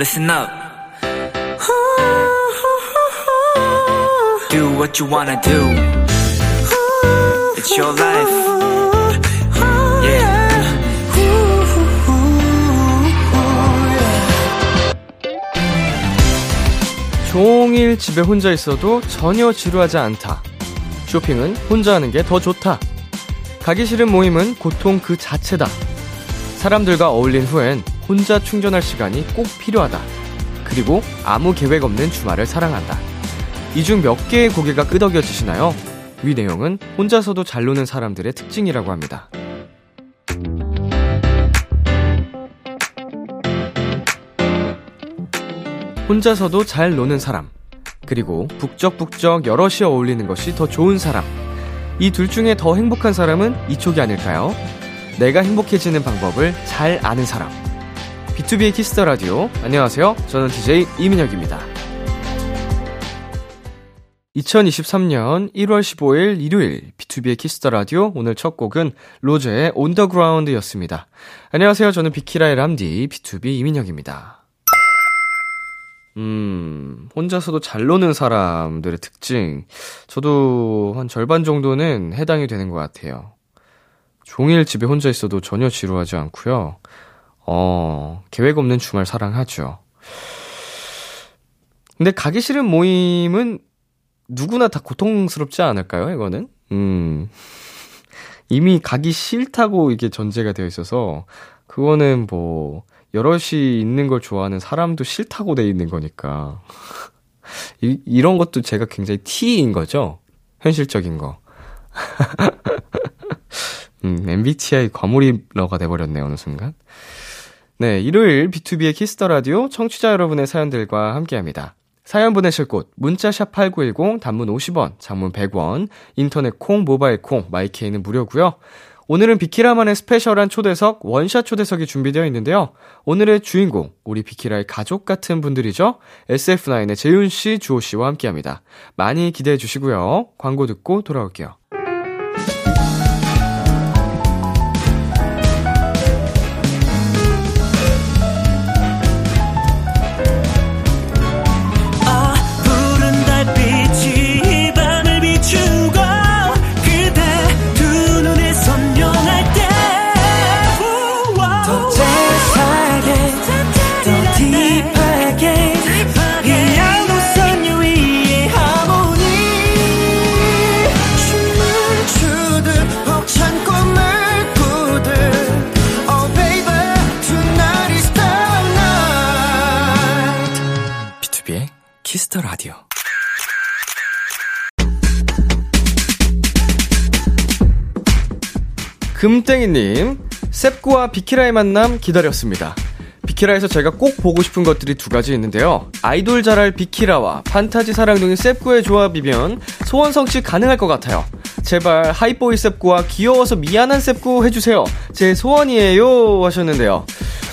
listen up. Do what you wanna do. It's your life. Yeah. 종일 집에 혼자 있어도 전혀 지루하지 않다. 쇼핑은 혼자 하는 게 더 좋다. 가기 싫은 모임은 고통 그 자체다. 사람들과 어울린 후엔 혼자 충전할 시간이 꼭 필요하다. 그리고 아무 계획 없는 주말을 사랑한다. 이 중 몇 개의 고개가 끄덕여지시나요? 위 내용은 혼자서도 잘 노는 사람들의 특징이라고 합니다. 혼자서도 잘 노는 사람, 그리고 북적북적 여럿이 어울리는 것이 더 좋은 사람. 이 둘 중에 더 행복한 사람은 이쪽이 아닐까요? 내가 행복해지는 방법을 잘 아는 사람. B2B의 키스터 라디오. 안녕하세요. 저는 DJ 이민혁입니다. 2023년 1월 15일 일요일 B2B의 키스터 라디오 오늘 첫 곡은 로제의 On The Ground였습니다. 안녕하세요. 저는 비키라의 람디 BTOB 이민혁입니다. 음, 혼자서도 잘 노는 사람들의 특징. 저도 한 절반 정도는 해당이 되는 것 같아요. 종일 집에 혼자 있어도 전혀 지루하지 않고요. 어, 계획 없는 주말 사랑하죠. 근데 가기 싫은 모임은 누구나 다 고통스럽지 않을까요, 이거는? 음. 이미 가기 싫다고 이게 전제가 되어 있어서, 그거는 뭐, 여럿이 있는 걸 좋아하는 사람도 싫다고 돼 있는 거니까. 이, 이런 것도 제가 굉장히 T인 거죠? 현실적인 거. 음, MBTI 과몰입러가 돼버렸네요, 어느 순간. 네, 일요일 B2B의 키스터 라디오 청취자 여러분의 사연들과 함께 합니다. 사연 보내실 곳, 문자샵 8910, 단문 50원, 장문 100원, 인터넷 콩, 모바일 콩, 마이케이는 무료고요 오늘은 비키라만의 special한 초대석, one shot 초대석이 준비되어 있는데요. 오늘의 주인공, 우리 비키라의 가족 같은 분들이죠. SF9의 재윤 씨, 주호 씨와 함께 합니다. 많이 기대해 주시고요. 광고 듣고 돌아올게요. Kiss the Radio. 금땡이님, 셉구와 비키라의 만남 기다렸습니다. 비키라에서 제가 꼭 보고 싶은 것들이 두 가지 있는데요. 아이돌 잘알 비키라와 판타지 사랑둥이 셉구의 조합이면 소원 성취 가능할 것 같아요. 제발 Hype Boy 셉구와 귀여워서 미안한 셉구 해주세요. 제 소원이에요 하셨는데요.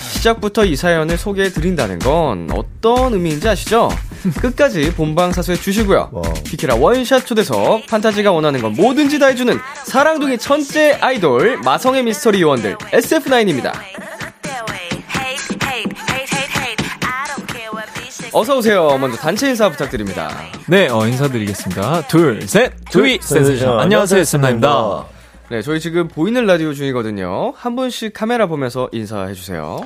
시작부터 이 사연을 소개해 드린다는 건 어떤 의미인지 아시죠? 끝까지 본방 사수해 주시고요. 와. 비키라 원샷 초대석 판타지가 원하는 건 뭐든지 다 해주는 사랑둥이 천재 아이돌 마성의 미스터리 요원들 SF9입니다. 어서 오세요. 먼저 단체 인사 부탁드립니다. 네, 어, 인사드리겠습니다. 둘, 셋, 두이 센세션. 안녕하세요, SF9입니다. 네, 저희 지금 보이는 라디오 중이거든요. 한 분씩 카메라 보면서 인사해 주세요.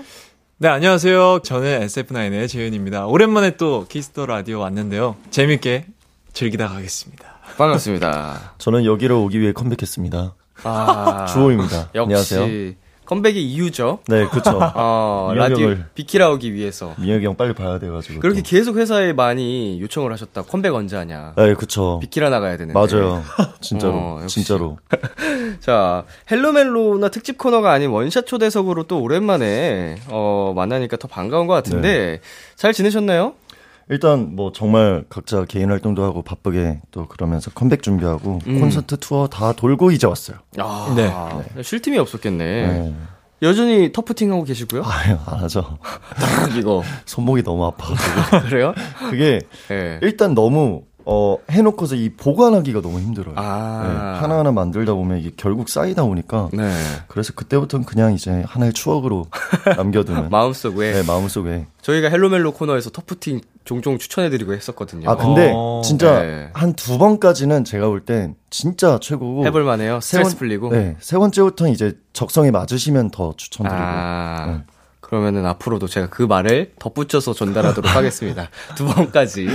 네, 안녕하세요. 저는 SF9의 재윤입니다. 오랜만에 또 Kiss the Radio 왔는데요. 재밌게 즐기다 가겠습니다. 반갑습니다. 저는 여기로 오기 위해 컴백했습니다. 아, 주호입니다. 역시 안녕하세요. 컴백의 이유죠. 네, 그렇죠. 어, 라디오 비키라 오기 위해서. 민혁이 형 빨리 봐야 돼가지고. 그렇게 또. 계속 회사에 많이 요청을 하셨다. 컴백 언제 하냐. 네, 그렇죠. 비키라 나가야 되는데. 맞아요. 진짜로. 어, 진짜로. 자, 헬로멜로나 특집 코너가 아닌 one shot 초대석으로 또 오랜만에 어, 만나니까 더 반가운 것 같은데 네. 잘 지내셨나요? 일단 뭐 정말 각자 개인 활동도 하고 바쁘게 또 그러면서 컴백 준비하고 음. 콘서트 투어 다 돌고 이제 왔어요. 아, 네. 네. 쉴 틈이 없었겠네. 네. 여전히 tufting 하고 계시고요? 아유, 안 하죠. 이거. 손목이 너무 아파가지고. 그래요? 그게, 네. 일단 너무 어, 해놓고서 이 보관하기가 너무 힘들어요. 아. 네, 하나하나 만들다 보면 이게 결국 쌓이다 보니까. 네. 그래서 그때부터는 그냥 이제 하나의 추억으로 남겨두는. 마음속에 네, 마음속에. 저희가 헬로멜로 코너에서 터프팅 종종 추천해드리고 했었거든요. 아, 근데 어. 진짜 네. 한두 번까지는 제가 볼 땐 진짜 최고고. 해볼만해요. 세 스트레스 번- 풀리고. 네. 세 번째부터는 이제 적성에 맞으시면 더 추천드리고. 아. 네. 그러면은 앞으로도 제가 그 말을 덧붙여서 전달하도록 하겠습니다. 두 번까지. 네.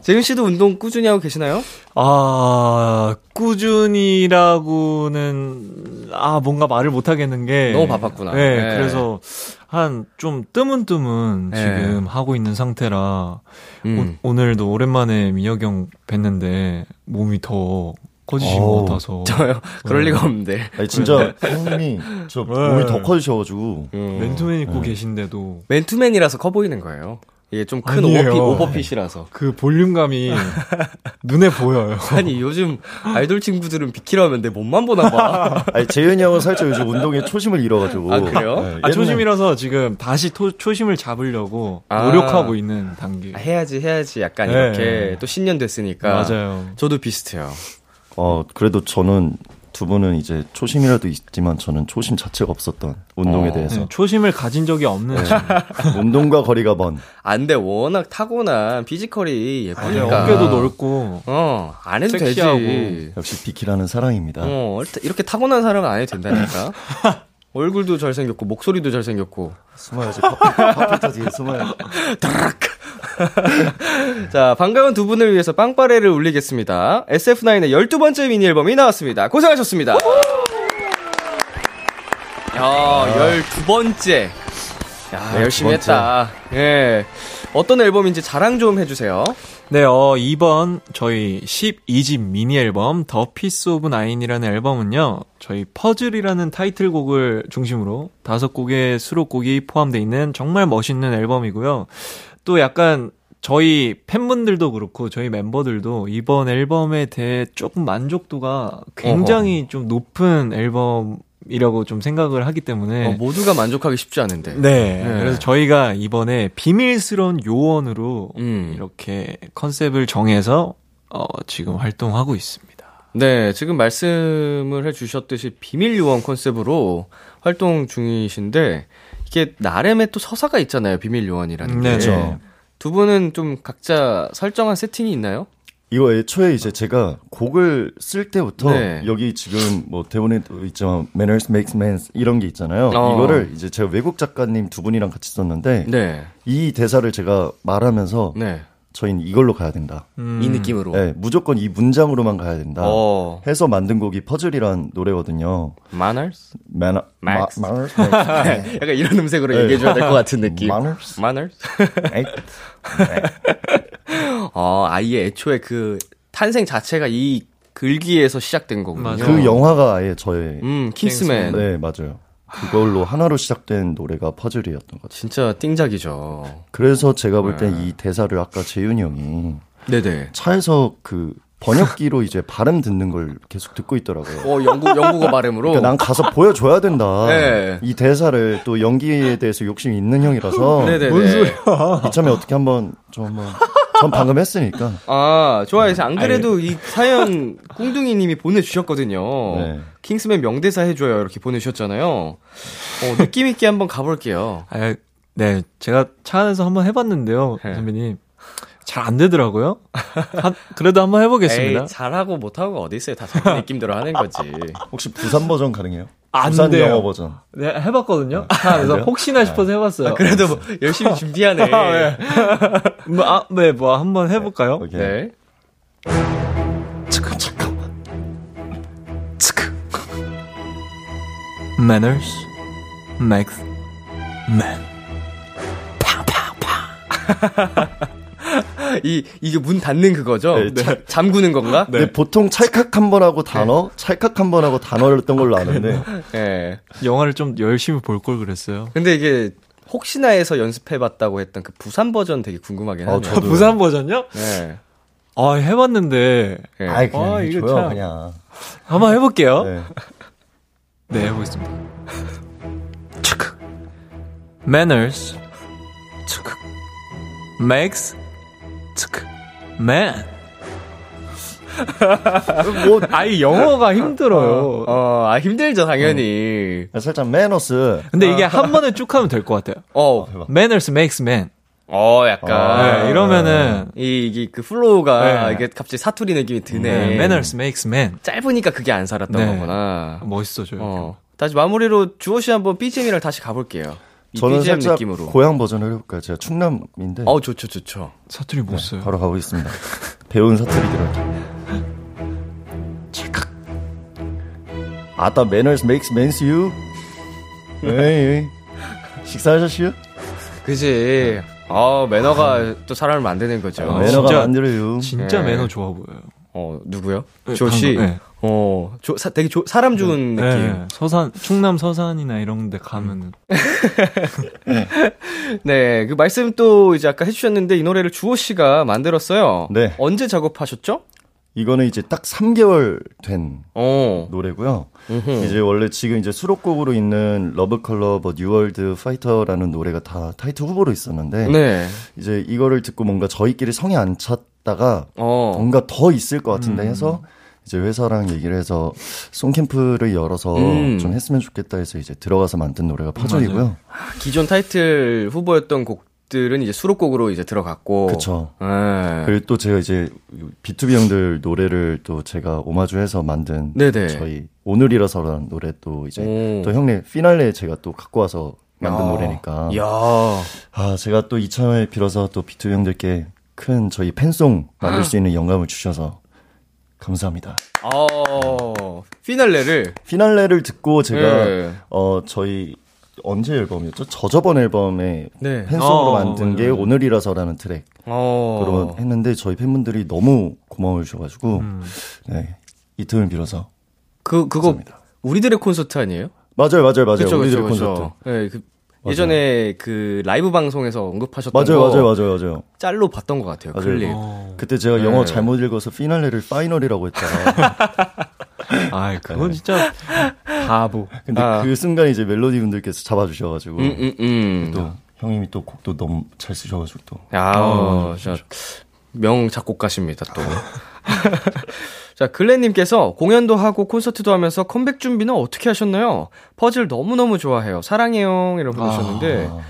재윤 씨도 운동 꾸준히 하고 계시나요? 아, 꾸준히라고는, 아, 뭔가 말을 못 하겠는 게. 너무 바빴구나. 네, 네. 그래서 한 좀 뜨문뜨문 네. 지금 하고 있는 상태라, 음. 오, 늘도 오랜만에 민혁이 형 뵀는데, 몸이 더 커지신 어우, 것 같아서. 저요? 그럴 네. 리가 없는데. 아니, 진짜 형님이 저 몸이 더 커지셔가지고. 음. 맨투맨 입고 계신데도, 맨투맨이라서 커 보이는 거예요. 이게 좀 큰. 오버핏, 오버핏이라서. 그 볼륨감이 눈에 보여요. 아니, 요즘 아이돌 친구들은 비키라 하면 내 몸만 보나 봐. 아니, 재현이 형은 살짝 요즘 운동에 초심을 잃어가지고. 아, 그래요? 네, 아, 옛날- 초심이라서 지금 다시 토, 초심을 잡으려고 아. 노력하고 있는 단계. 아, 해야지, 해야지. 약간 네. 이렇게 또 신년 됐으니까. 맞아요. 저도 비슷해요. 어, 그래도 저는 두 분은 이제 초심이라도 있지만 저는 초심 자체가 없었던 운동에 어. 대해서. 네, 초심을 가진 적이 없는 운동과 거리가 먼. 안 돼, 워낙 타고난 피지컬이 예쁘니까. 어깨도 넓고 어, 안 해도 섹시하고. 되지. 역시 비키라는 사랑입니다. 어, 이렇게 타고난 사람은 안 해도 된다니까. 얼굴도 잘생겼고, 목소리도 잘생겼고. 숨어야지. 컴퓨터 뒤에 숨어야지. 자, 반가운 두 분을 위해서 빵빠레를 울리겠습니다. SF9의 12번째 미니 앨범이 나왔습니다. 고생하셨습니다. 야, 12번째. 야, 네, 열심히. 했다. 예. 어떤 앨범인지 자랑 좀 해주세요. 네, 어, 이번 저희 12집 미니 앨범 THE PIECE OF9이라는 앨범은요. 저희 퍼즐이라는 타이틀곡을 중심으로 다섯 곡의 수록곡이 포함되어 있는 정말 멋있는 앨범이고요. 또 약간 저희 팬분들도 그렇고 저희 멤버들도 이번 앨범에 대해 조금 만족도가 굉장히 좀 높은 앨범이라고 좀 생각을 하기 때문에 어, 모두가 만족하기 쉽지 않은데. 네. 네. 그래서 저희가 이번에 비밀스러운 요원으로 음. 이렇게 컨셉을 정해서 어, 지금 활동하고 있습니다. 네, 지금 말씀을 해주셨듯이 비밀 요원 컨셉으로 활동 중이신데, 이게 나름의 또 서사가 있잖아요, 비밀 요원이라는 게. 네, 그렇죠. 두 분은 좀 각자 설정한 세팅이 있나요? 이거 애초에 이제 제가 곡을 쓸 때부터 네. 여기 지금 뭐 대본에도 있지만 manners makes men 이런 게 있잖아요. 어. 이거를 이제 제가 외국 작가님 두 분이랑 같이 썼는데 네, 이 대사를 제가 말하면서 네. 저희는 이걸로 가야 된다. 이 느낌으로. 네, 무조건 이 문장으로만 가야 된다. 어, 해서 만든 곡이 퍼즐이란 노래거든요. manners? Man, Max. ma, manners makes 약간 이런 음색으로 네. 얘기해줘야 될 것 같은 느낌. manners manners? 어, 아예 애초에 그 탄생 자체가 이 글귀에서 시작된 거군요. 맞아요. 그 영화가 아예 저의 음, 킹스맨. 네 맞아요. 그걸로 하나로 시작된 노래가 퍼즐이었던 것 같아요. 진짜 띵작이죠. 그래서 제가 볼땐 네. 이 대사를 아까 재윤이 형이 네네. 차에서 그 번역기로 이제 발음 듣는 걸 계속 듣고 있더라고요. 어, 영국, 영국어 발음으로. 그러니까 난 가서 보여줘야 된다. 네. 이 대사를 또 연기에 대해서 욕심이 있는 형이라서 네네네. 뭔 소리야? 이참에 어떻게 한번 좀 한번 전 방금 했으니까 아, 좋아요. 안 그래도 이 사연 꿍둥이님이 보내주셨거든요. 네. 킹스맨 명대사 해줘요. 이렇게 보내주셨잖아요. 어, 느낌있게 한번 가볼게요. 아, 네, 제가 차 안에서 한번 해봤는데요, 네. 선배님. 잘 안 되더라고요. 한- 그래도 한번 해보겠습니다. 에이, 잘하고 못하고 어디 있어요. 다 자기 느낌대로 하는 거지. 혹시 부산 버전 가능해요? 안 부산 돼요. 영어 버전. 네, 해봤거든요. 차 안에서 혹시나 싶어서 해봤어요. 아, 그래도 뭐 열심히 준비하네. 뭐, 아, 네, 뭐 한번 해볼까요? 오케이. 네. 잠깐, 잠깐만. 스크. Manners makes man. 이, 이게 문 닫는 그거죠? 네, 차- 잠그는 건가? 근데 보통 찰칵 한 번 하고 단어, 찰칵 한 번 하고 단어를 했던 걸로 아는데 예. 영화를 좀 열심히 볼 걸 그랬어요. 근데 이게 혹시나 해서 연습해봤다고 했던 그 부산 버전 되게 궁금하긴 어, 하네요. 저도. 부산 버전요? 네. 아, 해봤는데. 예. 아이 그냥 아, 이거 참. 그냥. 한번 해볼게요. 네. 네, 해보겠습니다. 체크. Manners. 체크. Makes. 체크. Man. 뭐 아이 영어가 힘들어요. 어, 아, 힘들죠, 당연히. 살짝 manners. 근데 이게 한 번에 쭉 하면 될 것 같아요. 어, Manners makes man. 어, 약간. 네, 이러면은 이, 이게 그 flow가 네. 이게 갑자기 사투리 느낌이 드네. 네, Manners makes man. 짧으니까 그게 안 살았던 네. 거구나. 멋있어져요. 어. 다시 마무리로 주호 씨 한번 BGM이랑 다시 가볼게요. 이 저는 BGM 살짝 느낌으로. 고향 버전을 해볼까요? 제가 충남인데. 어, 좋죠, 좋죠. 사투리 못 써요. 바로 가보겠습니다. 배운 사투리들을. 칠칵. 아따 manners makes men's you. 에이, 식사하셨어요? 그지. 아, 매너가 또 사람을 만드는 거죠. 아, 매너가 진짜- 만들어요. 진짜 네. 매너 좋아 보여요. 어, 누구요? 네, 주호 씨. 방금, 네. 어, 조, 사, 되게 조, 사람 좋은 느낌. 네, 서산, 충남 서산이나 이런 데 가면은. 네, 그 말씀 또 이제 아까 해주셨는데 이 노래를 주호 씨가 만들었어요. 네. 언제 작업하셨죠? 이거는 이제 딱 3개월 된 어. 노래고요. 음흠. 이제 원래 지금 이제 수록곡으로 있는 Love Colour 뭐 New World Fighter라는 노래가 다 타이틀 후보로 있었는데 네. 이제 이거를 듣고 뭔가 저희끼리 성이 안 찼다가 어. 뭔가 더 있을 것 같은데 해서 이제 회사랑 얘기를 해서 송캠프를 열어서 음. 좀 했으면 좋겠다 해서 이제 들어가서 만든 노래가 퍼즐이고요. 기존 타이틀 후보였던 곡 들은 이제 수록곡으로 이제 들어갔고. 그쵸. 네. 그리고 또 제가 이제 B2B 형들 노래를 또 제가 오마주해서 만든 네네. 저희 오늘이라서라는 노래 또 이제 오. 또 형네 피날레 제가 또 갖고 와서 만든 야. 노래니까 이야. 아 제가 또 이참에 빌어서 또 B2B 형들께 큰 저희 팬송 만들 수 있는 영감을 주셔서 감사합니다. 어. 피날레를. 피날레를 듣고 제가 네. 어 저희 언제 앨범이었죠? 저저번 앨범에 네. 팬송으로 어, 만든 게 맞아요. 오늘이라서라는 트랙으로 어. 했는데 저희 팬분들이 너무 고마워 주셔가지고 음. 네, 이 틈을 빌어서 그, 그거, 감사합니다. 우리들의 콘서트 아니에요? 맞아요, 맞아요, 맞아요. 그쵸, 우리들 그쵸, 콘서트. 그쵸. 네, 그, 예전에 그 라이브 방송에서 언급하셨던 맞아요, 거 맞아요, 맞아요, 맞아요. 짤로 봤던 것 같아요. 맞아요. 클립. 어. 그때 제가 네. 영어 잘못 읽어서 피날레를 final이라고 했잖아요. 아이, 그건 진짜 바보. 근데 아. 그 순간 이제 멜로디 분들께서 잡아주셔가지고 음, 음, 음. 또 형님이 또 곡도 너무 잘 쓰셔가지고 또 야, 어, 저, 명 작곡가십니다, 또. 자, 글렌님께서 공연도 하고 콘서트도 하면서 컴백 준비는 어떻게 하셨나요? 퍼즐 너무너무 좋아해요. 사랑해요. 이라고 보내셨는데, 아,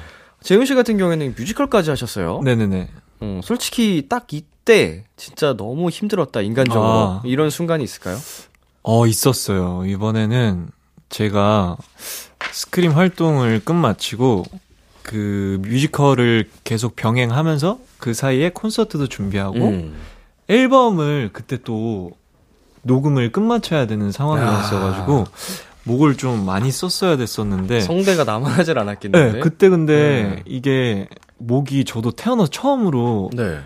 재훈 씨 같은 경우에는 뮤지컬까지 하셨어요. 네네네. 음, 솔직히 딱 이때 진짜 너무 힘들었다, 인간적으로. 아. 이런 순간이 있을까요? 어, 있었어요. 이번에는 제가 스크림 활동을 끝마치고 그 뮤지컬을 계속 병행하면서 그 사이에 콘서트도 준비하고 음. 앨범을 그때 또 녹음을 끝마쳐야 되는 상황이었어가지고 목을 좀 많이 썼어야 됐었는데 성대가 남아나질 않았겠는데. 네, 그때 근데 네. 이게 목이 저도 태어나서 처음으로 네.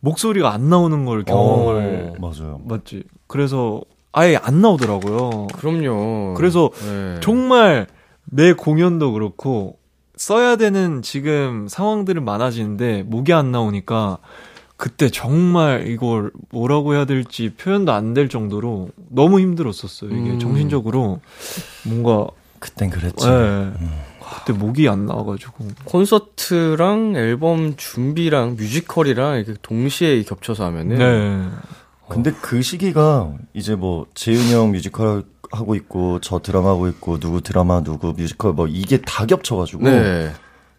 목소리가 안 나오는 걸 경험을 어. 맞아요. 맞지. 그래서 아예 안 나오더라고요. 그럼요. 그래서 네. 정말 매 공연도 그렇고 써야 되는 지금 상황들은 많아지는데 목이 안 나오니까 그때 정말 이걸 뭐라고 해야 될지 표현도 안 될 정도로 너무 힘들었었어요. 이게 음. 정신적으로 뭔가 그땐 그랬지. 예. 그때 목이 안 나와가지고 콘서트랑 앨범 준비랑 뮤지컬이랑 이렇게 동시에 겹쳐서 하면은 네. 근데 그 시기가 이제 뭐 재윤이 형 뮤지컬 하고 있고 저 드라마 하고 있고 누구 드라마 누구 뮤지컬 뭐 이게 다 겹쳐가지고 네.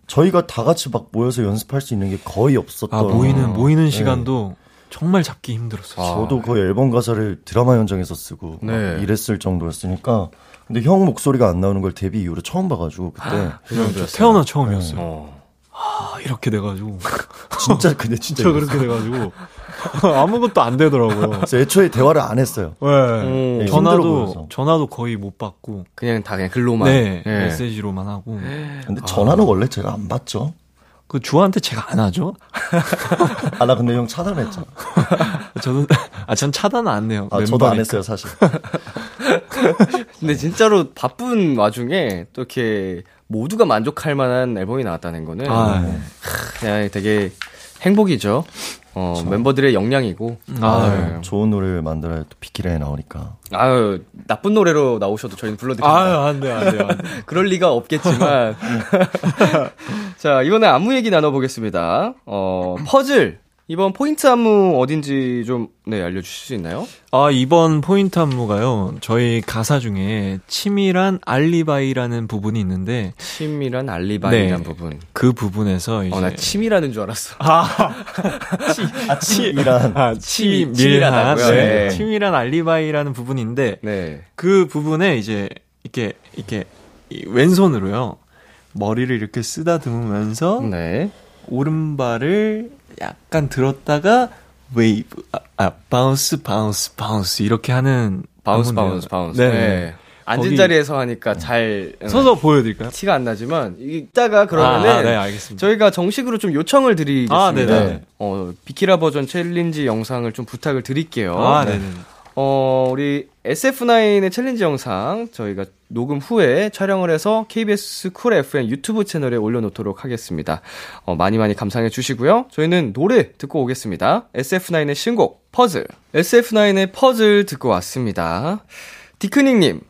저희가 다 같이 막 모여서 연습할 수 있는 게 거의 없었던. 아 모이는 모이는 네. 시간도 정말 잡기 힘들었어요. 아. 저도 거의 앨범 가사를 드라마 현장에서 쓰고 막 네. 이랬을 정도였으니까. 근데 형 목소리가 안 나오는 걸 데뷔 이후로 처음 봐가지고 그때 저 태어나 처음이었어요. 어. 아, 이렇게 돼가지고 진짜 근데 진짜 진짜 그렇게 돼가지고 아무것도 안 되더라고요. 그래서 애초에 대화를 안 했어요. 네. 음, 힘들어 전화도. 전화도 거의 못 받고 그냥 다 그냥 글로만. 네, 예. 메시지로만 하고 근데 전화는 원래 제가 안 받죠. 그 주한테 제가 안 하죠. 아 나 근데 형 차단했잖아. 저는 아 전 차단 안 해요. 아 저도 안 멤버니까. 했어요 사실. 근데 진짜로 바쁜 와중에 또 이렇게 모두가 만족할 만한 앨범이 나왔다는 거는 아, 네. 그냥 되게 행복이죠. 어, 멤버들의 역량이고. 아, 네. 좋은 노래를 만들어야 또 비키라에 나오니까. 아유, 나쁜 노래로 나오셔도 저희는 불러드립니다. 아유 안 돼요 안 돼요. 안 돼요. 그럴 리가 없겠지만. 자, 이번에 안무 얘기 나눠보겠습니다. 어, 퍼즐. 이번 포인트 안무 어딘지 좀, 네, 알려주실 수 있나요? 아, 이번 포인트 안무가요. 저희 가사 중에 치밀한 알리바이라는 부분이 있는데 치밀한 알리바이란 네. 부분. 그 부분에서 이제 어, 나 치밀하는 줄 알았어. 아침이란 아, 치밀하다고요? 치밀한 네. 네. 치밀한 알리바이라는 부분인데 네. 그 부분에 이제 이렇게 이렇게 이 왼손으로요. 머리를 이렇게 쓰다듬으면서 네. 오른발을 약간 들었다가 웨이브 아, 아 bounce bounce bounce 이렇게 하는 bounce. bounce, bounce. 네. 네. 앉은 거기- 자리에서 하니까 잘. 응, 서서 보여드릴까요? 티가 안 나지만, 이따가 그러면은. 아, 아, 네 알겠습니다. 저희가 정식으로 좀 요청을 드리겠습니다. 아, 네네. 어, 비키라 버전 challenge 영상을 좀 부탁을 드릴게요. 아 네네. 어, 우리 SF9의 challenge 영상 저희가 녹음 후에 촬영을 해서 KBS Cool FM 유튜브 채널에 올려놓도록 하겠습니다. 어, 많이 많이 감상해 주시고요. 저희는 노래 듣고 오겠습니다. SF9의 신곡 퍼즐. SF9의 퍼즐 듣고 왔습니다. 디크닝님,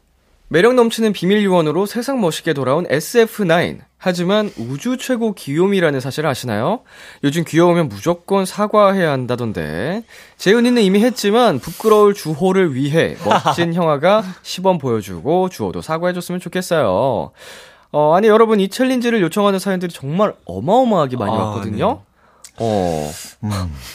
매력 넘치는 비밀 요원으로 세상 멋있게 돌아온 SF9. 하지만 우주 최고 귀요미라는 사실을 아시나요? 요즘 귀여우면 무조건 사과해야 한다던데. 재은이는 이미 했지만 부끄러울 주호를 위해 멋진 형아가 시범 보여주고 주호도 사과해줬으면 좋겠어요. 어, 아니 여러분 이 챌린지를 요청하는 사연들이 정말 어마어마하게 많이 아, 왔거든요. 어,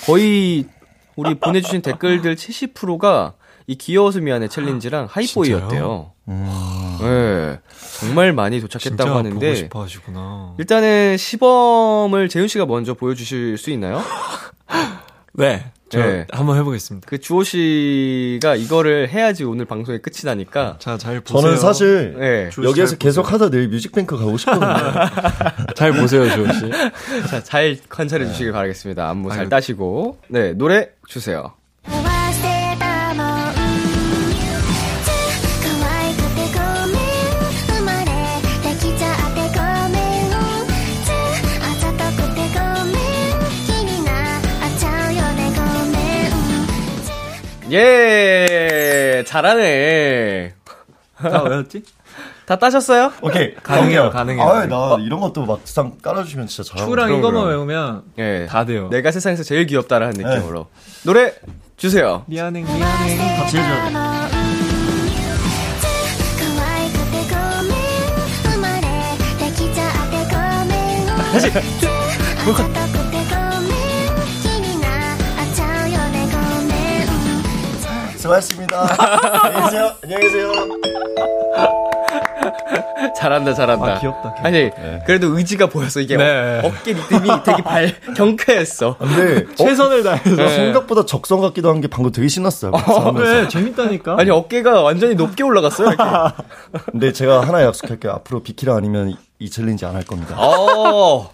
거의 우리 보내주신 댓글들 70%가 이 귀여워서 미안해 챌린지랑 하이보이였대요. 네, 정말 많이 도착했다고 하는데 싶어 하시구나. 일단은 시범을 재훈 씨가 먼저 보여주실 수 있나요? 네. 저 네. 한번 해보겠습니다. 그 주호 씨가 이거를 해야지 오늘 방송이 끝이 나니까. 자, 잘 보세요. 저는 사실 네. 여기에서 잘 계속 하다 내일 뮤직뱅크 가고 싶거든요. 잘 보세요, 조씨 자, 잘 관찰해 주시길 바라겠습니다. 안무 잘 따시고. 네, 노래 주세요. 예, 잘하네. 다 외웠지? 다 따셨어요? 오케이. 가능해요, 가능해요. 가능해요. 아, 나 이런 것도 막상 깔아주시면 진짜 잘하고. 추랑 이거만. 외우면 예. 다 돼요. 내가 세상에서 제일 귀엽다라는 느낌으로. 노래 주세요. 미안해, 미안해. 같이 해줘야 돼. 可愛ん 수고하셨습니다. 안녕히 계세요. 안녕히 계세요. 잘한다, 잘한다. 아, 귀엽다, 귀엽다. 아니, 그래도 의지가 보여서 이게 네. 어, 깨 리듬이 되게 발, 경쾌했어. 근데 어, 최선을 다해서. 네. 생각보다 적성 같기도 한 게 방금 되게 신났어요. 그래, 재밌다니까. 아니, 어깨가 완전히 높게 올라갔어요, 이렇게. 근데 제가 하나 약속할게요. 앞으로 비키라 아니면 이, 이 challenge 안 할 겁니다. 어.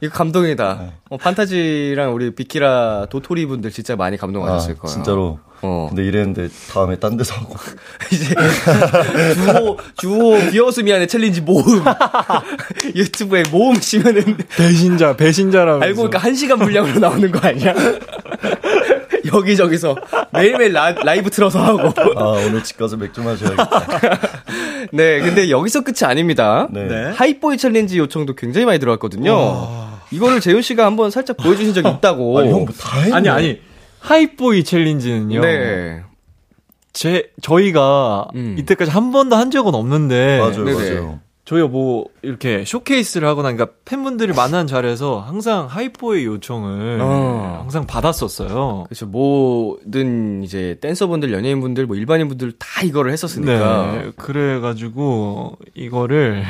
이거 감동이다. 어, 판타지랑 우리 비키라 도토리 분들 진짜 많이 감동하셨을 아, 거예요. 진짜로. 어. 근데 이랬는데 다음에 딴 데서 하고. 이제 주호 주호 비어스 미안해 challenge 모음 유튜브에 모음 치면은 배신자, 배신자라고. 알고 보니까 한 시간 분량으로 나오는 거 아니야? 여기저기서 매일매일 라, 라이브 틀어서 하고. 아, 오늘 집 가서 맥주 마셔야겠다. 네, 근데 여기서 끝이 아닙니다. 네. 네. Hype Boy challenge 요청도 굉장히 많이 들어왔거든요. 이거를 재윤 씨가 한번 살짝 보여주신 적이 있다고. 아니, 형, 뭐다 했네. 아니, 아니. Hype Boy challenge는요. 네. 제, 저희가 음. 이때까지 한 번도 한 적은 없는데. 맞아요, 네네. 맞아요. 저희가 뭐, 이렇게 쇼케이스를 하고 나니까 팬분들이 만난 자리에서 항상 Hype Boy 요청을 어. 항상 받았었어요. 그렇죠. 모든 이제 댄서분들, 연예인분들, 뭐 일반인분들 다 이거를 했었으니까. 네. 그래가지고, 이거를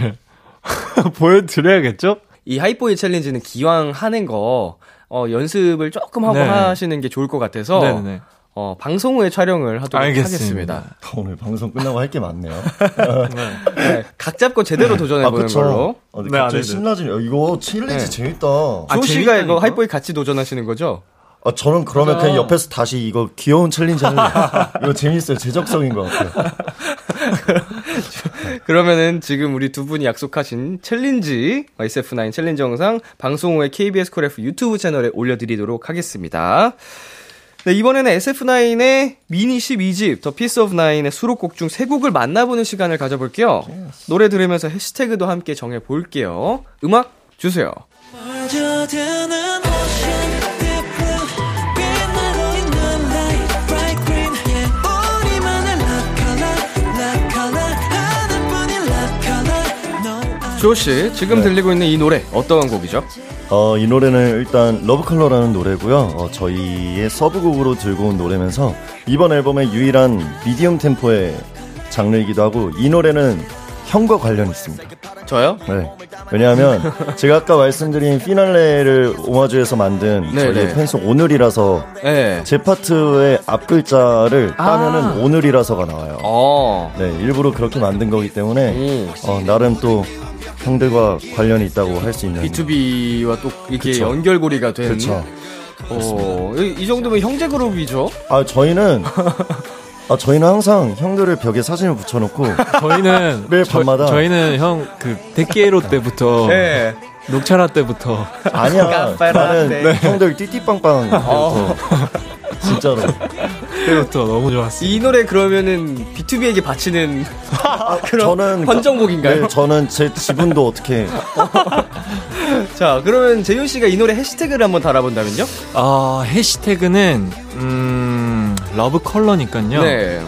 보여드려야겠죠? 이 Hype Boy challenge는 기왕 하는 거 어, 연습을 조금 하고 네. 하시는 게 좋을 것 같아서 네네네. 어, 방송 후에 촬영을 하도록 알겠습니다. 하겠습니다. 오늘 방송 끝나고 할 게 많네요. 네, 각 잡고 제대로 도전해 아, 보는 그쵸. 걸로. 아, 네, 갑자기 네, 네. 신나지네요. 이거 challenge 네. 재밌다. 아, 주호 씨가 이거? Hype Boy 같이 도전하시는 거죠? 아, 저는 그러면 맞아. 그냥 옆에서 다시 이거 귀여운 challenge 할래요. 이거 재밌어요. 제 적성인 것 같아요. 그러면은 지금 우리 두 분이 약속하신 challenge SF9 challenge 영상 방송 후에 KBS Cool FM 유튜브 채널에 올려드리도록 하겠습니다. 네, 이번에는 SF9의 미니 12집, The Piece of Nine의 수록곡 중 세 곡을 만나보는 시간을 가져볼게요. 노래 들으면서 해시태그도 함께 정해볼게요. 음악 주세요. 조씨, 지금 네. 들리고 있는 이 노래 어떤 곡이죠? 어, 이 노래는 일단 Love Color라는 노래고요. 어, 저희의 서브곡으로 들고 온 노래면서 이번 앨범의 유일한 미디엄 템포의 장르이기도 하고 이 노래는 형과 관련이 있습니다. 저요? 네. 왜냐하면 제가 아까 말씀드린 피날레를 오마주해서 만든 네, 저희의 네. 팬송 오늘이라서 네. 제 파트의 앞 글자를 아. 따면은 오늘이라서가 나와요. 어. 네, 일부러 그렇게 만든 거기 때문에 음. 어, 나름 또 형들과 관련이 있다고 할 수 있는. B2B와 또 이렇게 그쵸. 연결고리가 된. 그렇죠. 어, 이, 이 정도면 형제 그룹이죠? 아 저희는 아 저희는 항상 형들을 벽에 사진을 붙여놓고 저희는 매일 저- 밤마다. 저 희는 형 그 데키에로 때부터 네. 녹차라 때부터 아니야 나는 네. 형들 띠띠빵빵 어. 진짜로 때부터 너무 좋았어요. 이 노래 그러면은 B2B에게 바치는 그런 저는 헌정곡인가요? 네, 저는 제 지분도 어떻게 자, 그러면 재윤 씨가 이 노래 해시태그를 한번 달아본다면요? 아 해시태그는 음 Love Color니까요. 네.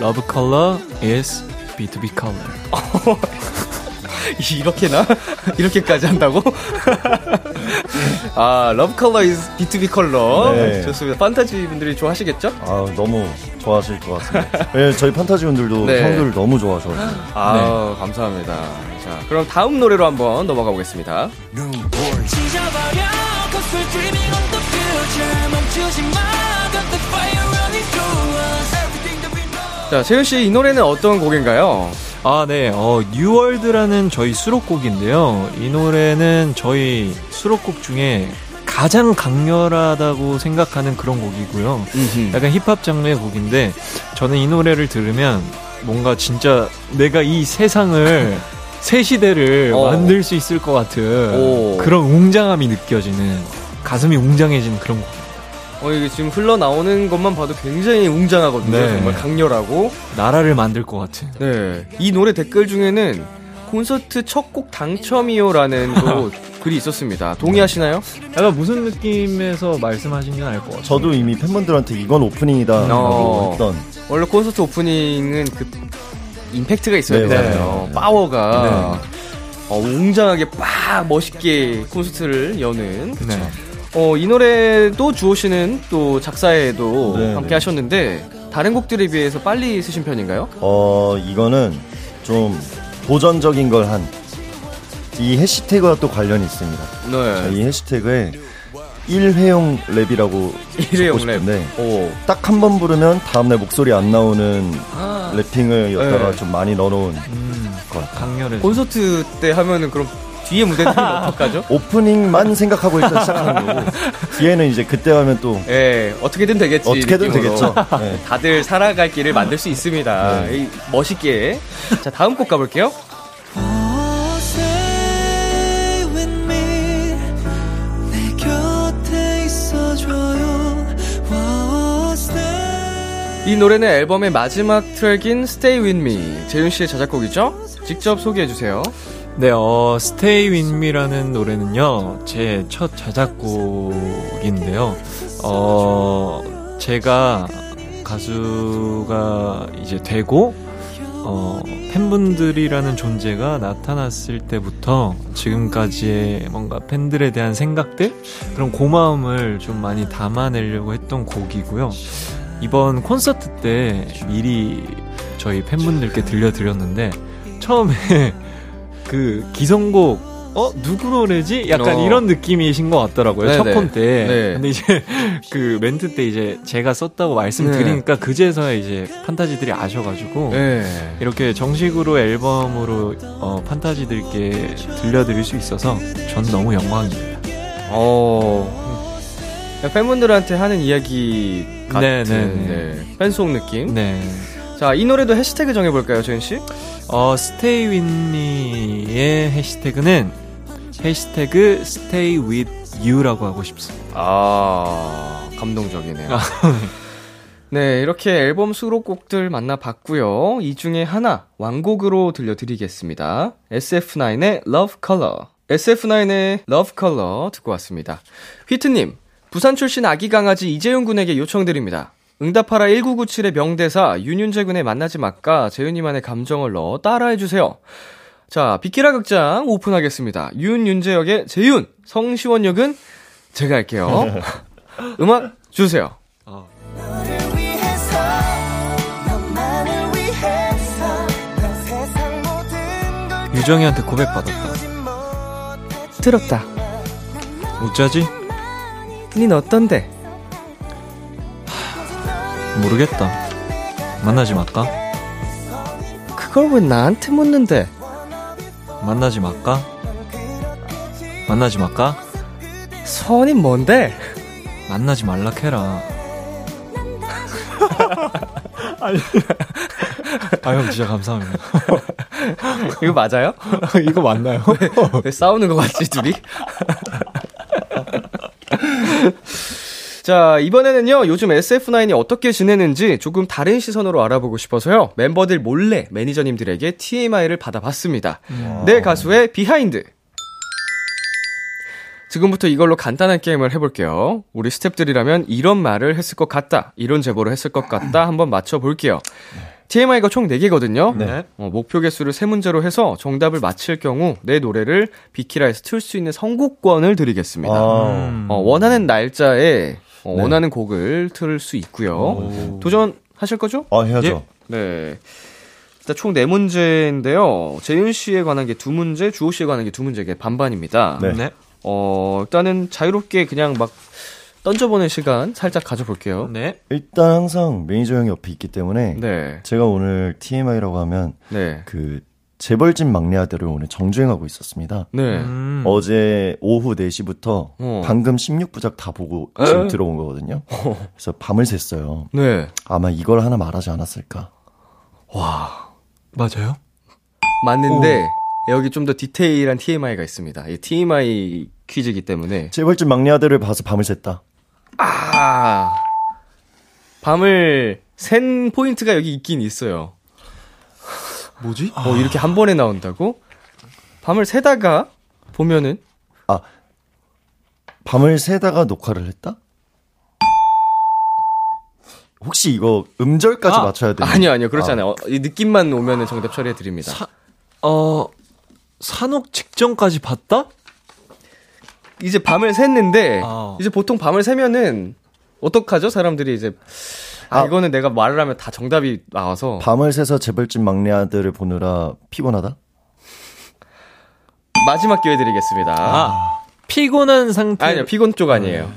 Love Color is BTOB Color. 이렇게나? 이렇게까지 한다고? 아, Love Color is BTOB Color. 네. 좋습니다. 판타지 분들이 좋아하시겠죠? 아 너무 좋아하실 것 같습니다. 네, 저희 판타지 분들도 네. 형들 너무 좋아하셔. 아, 감사합니다. 자, 그럼 다음 노래로 한번 넘어가 보겠습니다. 자, 재윤 씨, 이 노래는 어떤 곡인가요? 아, 네. 어, 뉴월드라는 저희 수록곡인데요. 이 노래는 저희 수록곡 중에 가장 강렬하다고 생각하는 그런 곡이고요. 약간 힙합 장르의 곡인데 저는 이 노래를 들으면 뭔가 진짜 내가 이 세상을 새 시대를 어. 만들 수 있을 것 같은 오. 그런 웅장함이 느껴지는 가슴이 웅장해지는 그런 곡. 어, 이게 지금 흘러나오는 것만 봐도 굉장히 웅장하거든요. 네. 정말 강렬하고. 나라를 만들 것 같은. 네. 이 노래 댓글 중에는 콘서트 첫 곡 당첨이요라는 또 글이 있었습니다. 동의하시나요? 약간 무슨 느낌에서 말씀하신지 알 것 같아요. 저도 이미 팬분들한테 이건 오프닝이다 라고 어. 했던 원래 콘서트 오프닝은 그 임팩트가 있어야 네, 되잖아요. 네. 파워가 어, 웅장하게 빡 멋있게 콘서트를 여는. 네. 어, 이 노래도 주호 씨는 또 작사에도 네, 함께 네. 하셨는데 다른 곡들에 비해서 빨리 쓰신 편인가요? 어 이거는 좀 도전적인 걸 한 이 해시태그와 또 관련이 있습니다. 네. 이 해시태그에 일회용 랩이라고 일회용 적고 랩. 싶은데 오. 딱한 번 부르면 다음날 목소리 안 나오는 rapping을 여기다가 네. 좀 많이 넣어놓은 음, 것 같아요. 강렬해. 콘서트 때 하면은 그럼 뒤에 무대들은 어떡하죠? 오프닝만 생각하고 일단 시작하는 거고 뒤에는 이제 그때 하면 또 예, 어떻게든 되겠지. 어떻게든 느낌으로. 되겠죠. 네. 다들 살아갈 길을 만들 수 있습니다. 네. 이, 멋있게. 자, 다음 곡 가볼게요. 이 노래는 앨범의 마지막 트랙인 Stay With Me. 재윤 씨의 자작곡이죠? 직접 소개해 주세요. 네, 어, Stay With Me라는 노래는요, 제 첫 자작곡인데요. 어, 제가 가수가 이제 되고, 어, 팬분들이라는 존재가 나타났을 때부터 지금까지의 뭔가 팬들에 대한 생각들? 그런 고마움을 좀 많이 담아내려고 했던 곡이고요. 이번 콘서트 때 미리 저희 팬분들께 들려드렸는데, 처음에 그 기성곡 어 누구 노래지? 약간 어. 이런 느낌이신 것 같더라고요 네네. 첫콘 때. 네. 근데 이제 그 멘트 때 이제 제가 썼다고 말씀드리니까 그제서야 이제 판타지들이 아셔가지고 네. 이렇게 정식으로 앨범으로 어, 판타지들께 들려드릴 수 있어서 전 너무 영광입니다. 어, 팬분들한테 하는 이야기 같은 네, 네, 네. 네, 팬송 느낌. 네. 자, 이 노래도 해시태그 정해볼까요, 재윤 씨? 어, Stay With Me의 해시태그는 해시태그 Stay With You라고 하고 싶습니다. 아, 감동적이네요. 네, 이렇게 앨범 수록곡들 만나봤고요. 이 중에 하나 완곡으로 들려드리겠습니다. SF9의 Love Color. SF9의 Love Color 듣고 왔습니다. 휘트님, 부산 출신 아기 강아지 이재용 군에게 요청드립니다. 응답하라 1997의 명대사 윤윤재 군의 만나지 마까 재윤이만의 감정을 넣어 따라해주세요. 자, 비키라 극장 오픈하겠습니다. 윤윤재 역의 재윤, 성시원 역은 제가 할게요. 음악 주세요. 걸 유정이한테 고백받았다. 들었다. 어쩌지? 닌 어떤데? 모르겠다. 만나지 말까? 그걸 왜 나한테 묻는데? 만나지 말까? 만나지 말까? 선이 뭔데? 만나지 말라 캐라. 아형 진짜 감사합니다. 이거 맞아요? 이거 맞나요? 왜 싸우는 것 같지, 둘이? 자, 이번에는요, 요즘 SF9이 어떻게 지내는지 조금 다른 시선으로 알아보고 싶어서요, 멤버들 몰래 매니저님들에게 TMI를 받아봤습니다. 내 가수의 비하인드. 지금부터 이걸로 간단한 게임을 해볼게요. 우리 스탭들이라면 이런 말을 했을 것 같다, 이런 제보를 했을 것 같다, 한번 맞춰볼게요. TMI가 총 4개거든요. 네. 어, 목표 개수를 세 문제로 해서 정답을 맞힐 경우 내 노래를 비키라에서 틀 수 있는 선곡권을 드리겠습니다. 아, 음. 어, 원하는 날짜에 어, 네. 원하는 곡을 틀수 있고요. 도전하실 거죠? 아, 해야죠. 네. 일단 총 네 문제인데요. 재윤 씨에 관한 게 두 문제, 주호 씨에 관한 게 두 문제, 이게 반반입니다. 네. 네. 어, 일단은 자유롭게 그냥 막 던져보는 시간 살짝 가져볼게요. 네. 일단 항상 매니저 형이 옆에 있기 때문에 네. 제가 오늘 TMI라고 하면 네. 그 재벌집 막내 아들을 오늘 정주행하고 있었습니다. 네. 음. 어제 오후 4시부터 어. 방금 16부작 다 보고 에? 지금 들어온 거거든요. 그래서 밤을 샜어요. 네. 아마 이걸 하나 말하지 않았을까. 맞아요? 맞는데 여기 좀 더 디테일한 TMI가 있습니다. 이 TMI 퀴즈이기 때문에 재벌집 막내 아들을 봐서 밤을 샜다. 아 밤을 센 포인트가 여기 있긴 있어요. 뭐지? 어 이렇게 한 번에 나온다고? 밤을 새다가 보면은 아, 밤을 새다가 녹화를 했다? 혹시 이거 음절까지 아, 맞춰야 돼요? 아니요 아니요 그렇지 않아요. 어, 이 느낌만 오면은 정답 처리해 드립니다. 사, 어, 산옥 직전까지 봤다? 이제 밤을 샜는데 아. 이제 보통 밤을 새면은 어떡하죠? 사람들이 이제 아, 아. 이거는 내가 말을 하면 다 정답이 나와서 밤을 새서 재벌집 막내 아들을 보느라 피곤하다? 마지막 기회 드리겠습니다. 아, 피곤한 상태. 아니요 피곤 쪽 아니에요.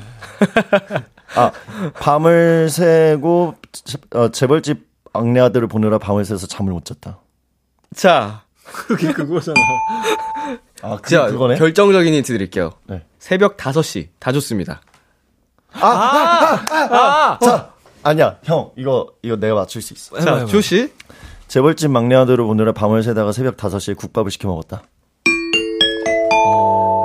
아, 밤을 새고 재- 어, 재벌집 막내 아들을 보느라 밤을 새서 잠을 못 잤다. 자, 그게 그거잖아. 아, 그, 자 그거네? 결정적인 힌트 드릴게요. 네. 새벽 5시 다 좋습니다. 자, 아 니야, 형, 이거, 이거 내가 맞출 수 있어. 자, 조 씨. 재벌집 막내 아들을 보느라 밤을 새다가 새벽 5시에 국밥을 시켜 먹었다.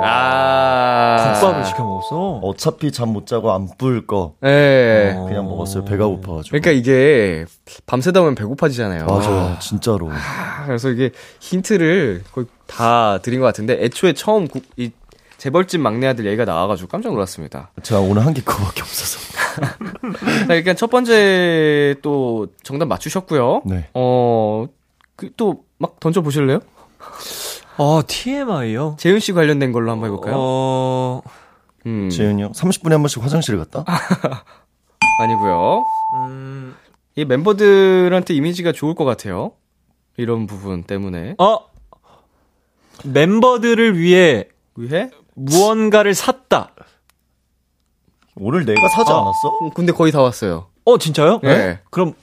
아. 국밥을 시켜 먹었어. 어차피 잠 못 자고 안 부을 거 예. 그냥 먹었어요. 배가 고파가지고. 그러니까 이게 밤새다 보면 배고파지잖아요. 맞아요, 진짜로. 아, 그래서 이게 힌트를 거의 다 드린 것 같은데 애초에 처음 구- 이 재벌집 막내 아들 얘기가 나와가지고 깜짝 놀랐습니다. 제가 오늘 한 게 그거밖에 없어서. 자, 일단 첫 번째 또 정답 맞추셨고요. 네. 어, 그 또 막 던져 보실래요? 아, TMI요? 재윤 씨 관련된 걸로 한번 해볼까요? 어, 음, 재윤이 형, 30분에 한 번씩 화장실 갔다? 아니고요. 음, 이 멤버들한테 이미지가 좋을 것 같아요. 이런 부분 때문에. 어, 멤버들을 위해 위해? 무언가를 샀다. 오늘 내가 사지 아. 않았어? 음, 근데 거의 다 왔어요. 어, 진짜요? 네. 그럼,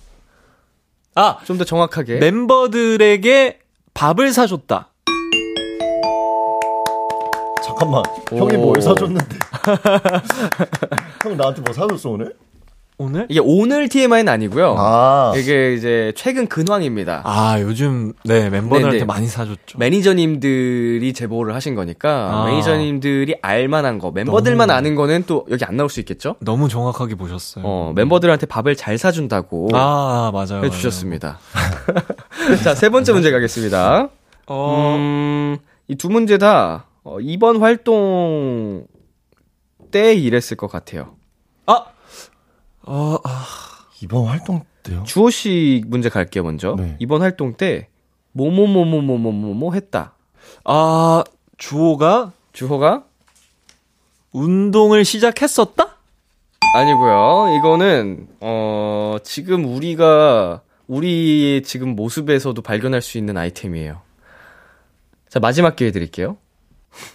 아, 좀 더 정확하게. 멤버들에게 밥을 사줬다. 잠깐만, 형이 오. 뭘 사줬는데? 형 나한테 뭐 사줬어, 오늘? 오늘? 이게 오늘 TMI는 아니고요. 아, 이게 이제 최근 근황입니다. 아, 요즘, 네, 멤버들한테 네, 네. 많이 사줬죠. 매니저님들이 제보를 하신 거니까 아. 매니저님들이 알 만한 거, 멤버들만 아는 거는 또 여기 안 나올 수 있겠죠? 너무 정확하게 보셨어요. 어, 멤버들한테 밥을 잘 사준다고 아, 맞아요. 해 주셨습니다. 자, 세 번째 문제 가겠습니다. 어, 음, 이 두 문제 다 어, 이번 활동 때 일했을 것 같아요. 아, 어, 아, 이번 활동 때요? 주호 씨 문제 갈게요, 먼저. 네. 이번 활동 때 뭐뭐뭐뭐뭐뭐뭐 했다. 아, 주호가 주호가 운동을 시작했었다? 아니고요. 이거는 어 지금 우리가 우리의 지금 모습에서도 발견할 수 있는 아이템이에요. 자 마지막 기회 드릴게요.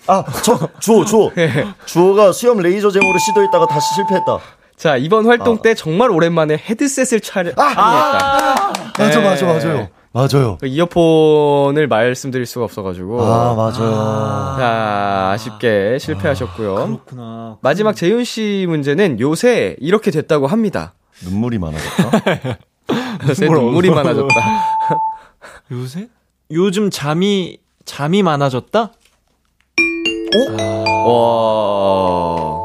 아, 저, 주호, 주호. 예. 주호가 수염 레이저 잼으로 시도했다가 다시 실패했다. 자 이번 활동 때 정말 오랜만에 헤드셋을 촬영, 촬영했다. 맞아, 네. 맞아, 맞아요. 맞아요. 그 이어폰을 말씀드릴 수가 없어가지고 아, 맞아요. 자 아쉽게 실패하셨고요. 그렇구나. 마지막 재윤 씨 문제는 요새 이렇게 됐다고 합니다. 눈물이 많아졌다. 요새 눈물이 많아졌다. 요새? 요즘 잠이, 잠이 많아졌다? 와.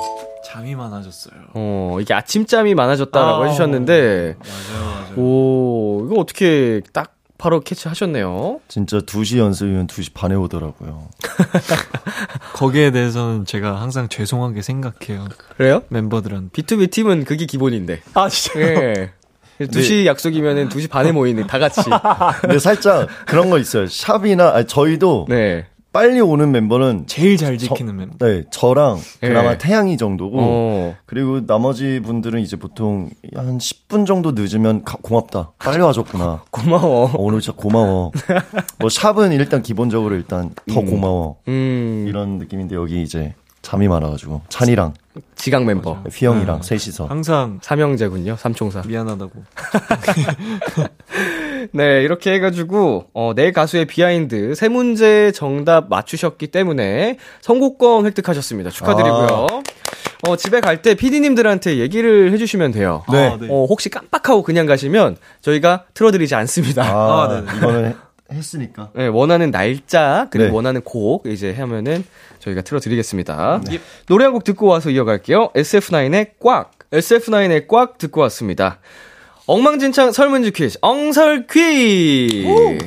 잠이 많아졌어요. 어, 이게 아침잠이 많아졌다라고 아, 해주셨는데, 맞아요, 맞아요. 오, 이거 어떻게 딱 바로 캐치하셨네요. 진짜 2시 연습이면 2시 반에 오더라고요. 거기에 대해서는 제가 항상 죄송하게 생각해요. 그래요? 멤버들한테. B2B 팀은 그게 기본인데. 아, 진짜? 예. 2시 약속이면은 2시 반에 모이는 다 같이. 근데 살짝 그런 거 있어요. 샵이나, 아니, 저희도 네. 빨리 오는 멤버는 제일 잘 지키는 멤버. 네, 저랑 그나마 예. 태양이 정도고, 어. 그리고 나머지 분들은 이제 보통 한 10분 정도 늦으면 가- 고맙다. 빨리 와줬구나. 고마워. 어, 오늘 진짜 고마워. 뭐 샵은 일단 기본적으로 일단 더 고마워. 음, 이런 느낌인데 여기 이제 잠이 많아가지고 찬이랑 지각 멤버. 휘영이랑 셋이서 항상 삼형제군요. 삼총사. 미안하다고. 네, 이렇게 해가지고, 어, 내 가수의 비하인드 세 문제 정답 맞추셨기 때문에 선곡권 획득하셨습니다. 축하드리고요. 어, 집에 갈때 PD님들한테 얘기를 해주시면 돼요. 네. 아, 네. 어, 혹시 깜빡하고 그냥 가시면 저희가 틀어드리지 않습니다. 아, 아, 네네. 이거는 해- 했으니까. 네, 원하는 날짜, 그리고 네. 원하는 곡, 이제 하면은 저희가 틀어드리겠습니다. 노래 한 곡 듣고 와서 이어갈게요. SF9의 꽉. SF9의 꽉 듣고 왔습니다. 엉망진창 설문지 퀴즈, 엉설 퀴즈!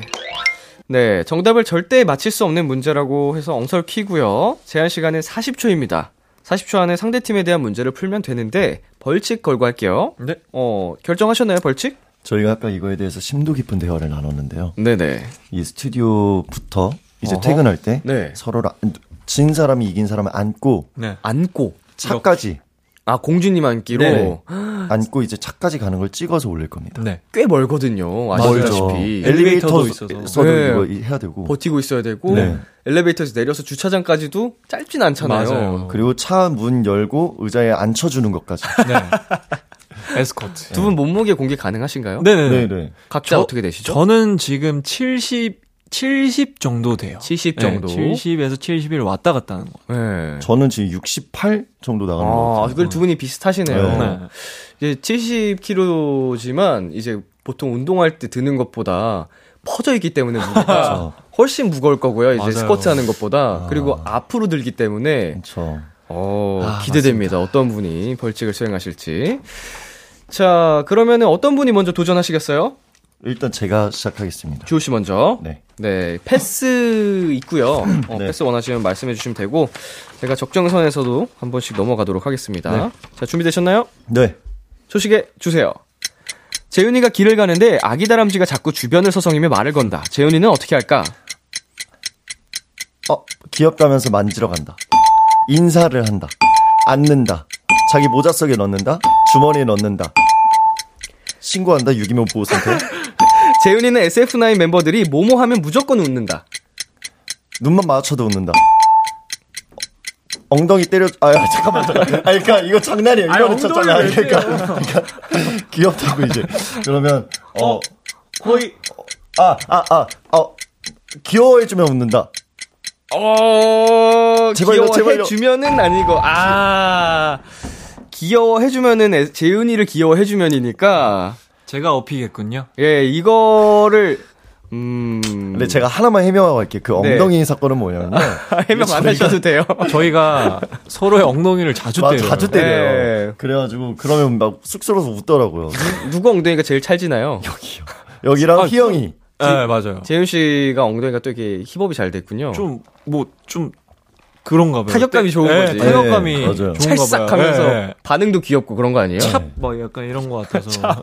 네, 정답을 절대 맞힐 수 없는 문제라고 해서 엉설 퀴고요. 제한 시간은 40초입니다. 40초 안에 상대팀에 대한 문제를 풀면 되는데 벌칙 걸고 할게요. 네. 어, 결정하셨나요, 벌칙? 저희가 아까 이거에 대해서 심도 깊은 대화를 나눴는데요. 네네. 이 스튜디오부터 이제 어허. 퇴근할 때 네. 서로를 안- 진 사람이 이긴 사람을 안고 네. 안고. 차까지 아, 공주님 안기로. 네네. 안고 이제 차까지 가는 걸 찍어서 올릴 겁니다. 네. 꽤 멀거든요. 아시다시피. 엘리베이터도 있어서. 네. 이거 해야 되고 버티고 있어야 되고 네. 엘리베이터에서 내려서 주차장까지도 짧진 않잖아요. 맞아요. 그리고 차 문 열고 의자에 앉혀주는 것까지. 네. 에스코트. 두 분 몸무게 공개 가능하신가요? 네네네. 네네. 각자 저- 어떻게 되시죠? 저는 지금 70, 70 정도 돼요. 70 정도. 네, 70에서 71 왔다 갔다 하는 거. 네. 저는 지금 68 정도 나가는 것 아, 같아요. 그걸 두 분이 비슷하시네요. 네. 이제 70kg지만 이제 보통 운동할 때 드는 것보다 퍼져 있기 때문에 무게가 훨씬 무거울 거고요. 이제 맞아요. 스쿼트 하는 것보다. 그리고 앞으로 들기 때문에 그렇죠. 어, 아, 기대됩니다. 어떤 분이 벌칙을 수행하실지. 자, 그러면은 어떤 분이 먼저 도전하시겠어요? 일단 제가 시작하겠습니다. 주호 씨 먼저. 네. 네, 패스 있고요. 어, 네. 패스 원하시면 말씀해 주시면 되고 제가 적정선에서도 한 번씩 넘어가도록 하겠습니다. 네. 자, 준비되셨나요? 네. 초식에 주세요. 재윤이가 길을 가는데 아기 다람쥐가 자꾸 주변을 서성이며 말을 건다. 재윤이는 어떻게 할까? 어, 귀엽다면서 만지러 간다. 인사를 한다. 앉는다. 자기 모자 속에 넣는다. 주머니에 넣는다. 신고한다. 유기묘 보호센터. 재윤이는 SF9 멤버들이 뭐뭐 하면 무조건 웃는다. 눈만 마주쳐도 웃는다. 엉덩이 때려, 아, 잠깐만, 잠깐만. 아, 그러니까 이거 장난이에요. 장난. 아니, 그러니까, 그러니까 귀엽다고 이제. 그러면 어, 거의 아, 아, 아, 어, 귀여워해주면 웃는다. 어, 제발요, 귀여워해 제발요. 주면은 아니고, 아, 귀여워해 주면은 재윤이를 해주면이니까 제가 어피겠군요. 예, 이거를, 음. 근데 제가 하나만 해명하고 갈게요. 그 네. 엉덩이 사건은 뭐냐면요. 해명 안 하셔도 돼요. 저희가 서로의 엉덩이를 자주 맞아, 때려요. 자주 때려요. 네. 그래가지고 그러면 막 쑥스러워서 웃더라고요. 누구 엉덩이가 제일 찰지나요? 여기랑 아, 희영이. 네, 맞아요. 재윤 씨가 엉덩이가 또 이렇게 힙업이 잘 됐군요. 좀, 뭐, 좀, 그런가 봐요. 타격감이 좋은 네, 거지. 타격감이 네, 맞아요. 좋은가 찰싹 봐요. 하면서 네. 반응도 귀엽고 그런 거 아니에요? 찹, 막 약간 이런 거 같아서.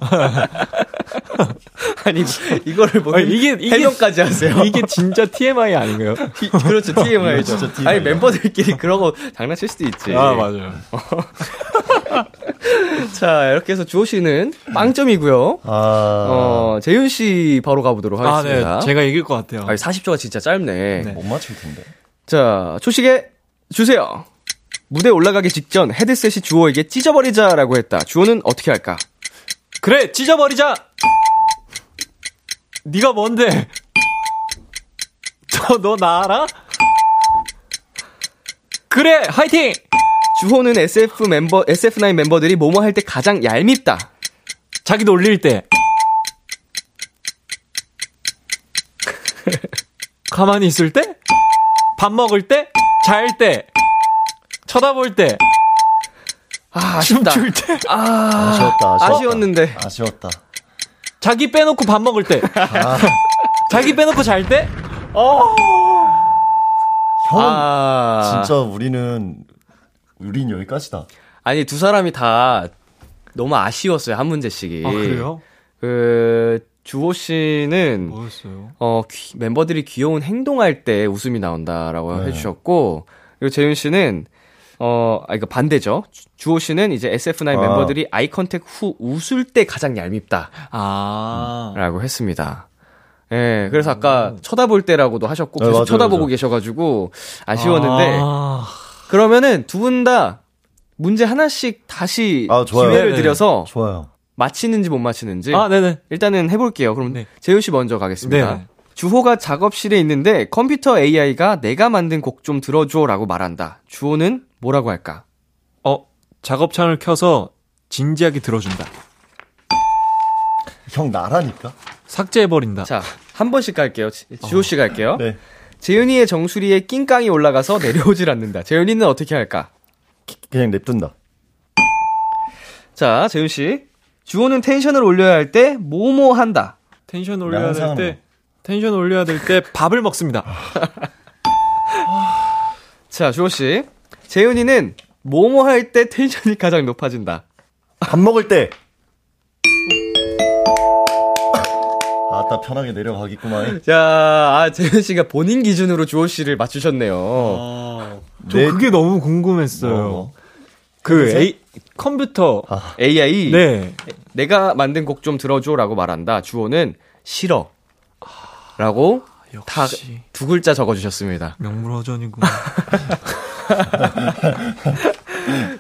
아니, 이거를 뭐, 아니, 이게- 이게- 해명까지 하세요. 이게 진짜 TMI 아닌가요? 이- 그렇죠, TMI죠. 진짜 TMI. 아니, 멤버들끼리 그런 거 장난칠 수도 있지. 아, 맞아요. 자, 이렇게 해서 주호 씨는 빵점이고요. 아, 어, 재윤 씨 바로 가보도록 아, 하겠습니다. 네. 제가 이길 것 같아요. 아니, 40초가 진짜 짧네. 네. 못 맞출 텐데. 자, 초식에 주세요. 무대 올라가기 직전 헤드셋이 주호에게 찢어버리자라고 했다. 주호는 어떻게 할까? 그래, 찢어버리자! 네가 뭔데? 저, 너 나 알아? 그래, 화이팅! 주호는 SF 멤버, SF9 멤버들이 뭐뭐 할 때 가장 얄밉다. 자기 놀릴 때. 가만히 있을 때? 밥 먹을 때? 잘 때? 쳐다볼 때? 아, 아쉽다. 춤출 때? 아, 아쉬웠다, 아쉬웠다. 아쉬웠는데. 아쉬웠다. 자기 빼놓고 밥 먹을 때? 자기 빼놓고 잘 때? 형, 아, 진짜 우리는, 우린 여기까지다. 아니, 두 사람이 다 너무 아쉬웠어요. 한 문제씩이. 아, 그래요? 그, 주호 씨는, 뭐였어요? 어, 귀- 멤버들이 귀여운 행동할 때 웃음이 나온다라고 네. 해주셨고, 그리고 재윤 씨는, 어, 아, 이거 반대죠. 주- 주호 씨는 이제 SF9 아. 멤버들이 아이 컨택 후 웃을 때 가장 얄밉다. 아. 라고 했습니다. 예, 그래서 아까 쳐다볼 때라고도 하셨고, 네, 계속 맞아요, 쳐다보고 맞아요. 계셔가지고, 아쉬웠는데, 아. 그러면은 두 분 다 문제 하나씩 다시 아, 좋아요. 기회를 네네. 드려서 좋아요. 맞히는지 못 맞히는지 아, 네네. 일단은 해볼게요. 그럼 네. 재윤 씨 먼저 가겠습니다. 네. 주호가 작업실에 있는데 컴퓨터 AI가 내가 만든 곡 좀 들어줘라고 말한다. 주호는 뭐라고 할까? 어, 작업창을 켜서 진지하게 들어준다. 형, 나라니까? 삭제해버린다. 자, 한 번씩 갈게요. 지- 주호 씨 갈게요. 네. 재윤이의 정수리에 낑깡이 올라가서 내려오질 않는다. 재윤이는 어떻게 할까? 그냥 냅둔다. 자, 재윤 씨. 주호는 텐션을 올려야 할 때 뭐뭐 한다. 텐션 올려야 될 때, 텐션 올려야 될 때 밥을 먹습니다. 자, 주호 씨. 재윤이는 뭐뭐 할 때 텐션이 가장 높아진다. 밥 먹을 때! 아따, 편하게 내려가겠구만. 자, 아, 재윤 씨가 본인 기준으로 주호 씨를 맞추셨네요. 저 네. 그게 너무 궁금했어요. 뭐, 그 A, 컴퓨터. 아, AI. 네. 내가 만든 곡 좀 들어줘라고 말한다. 주호는 싫어. 라고 다 역시. 두 글자 적어주셨습니다. 명불허전이구나.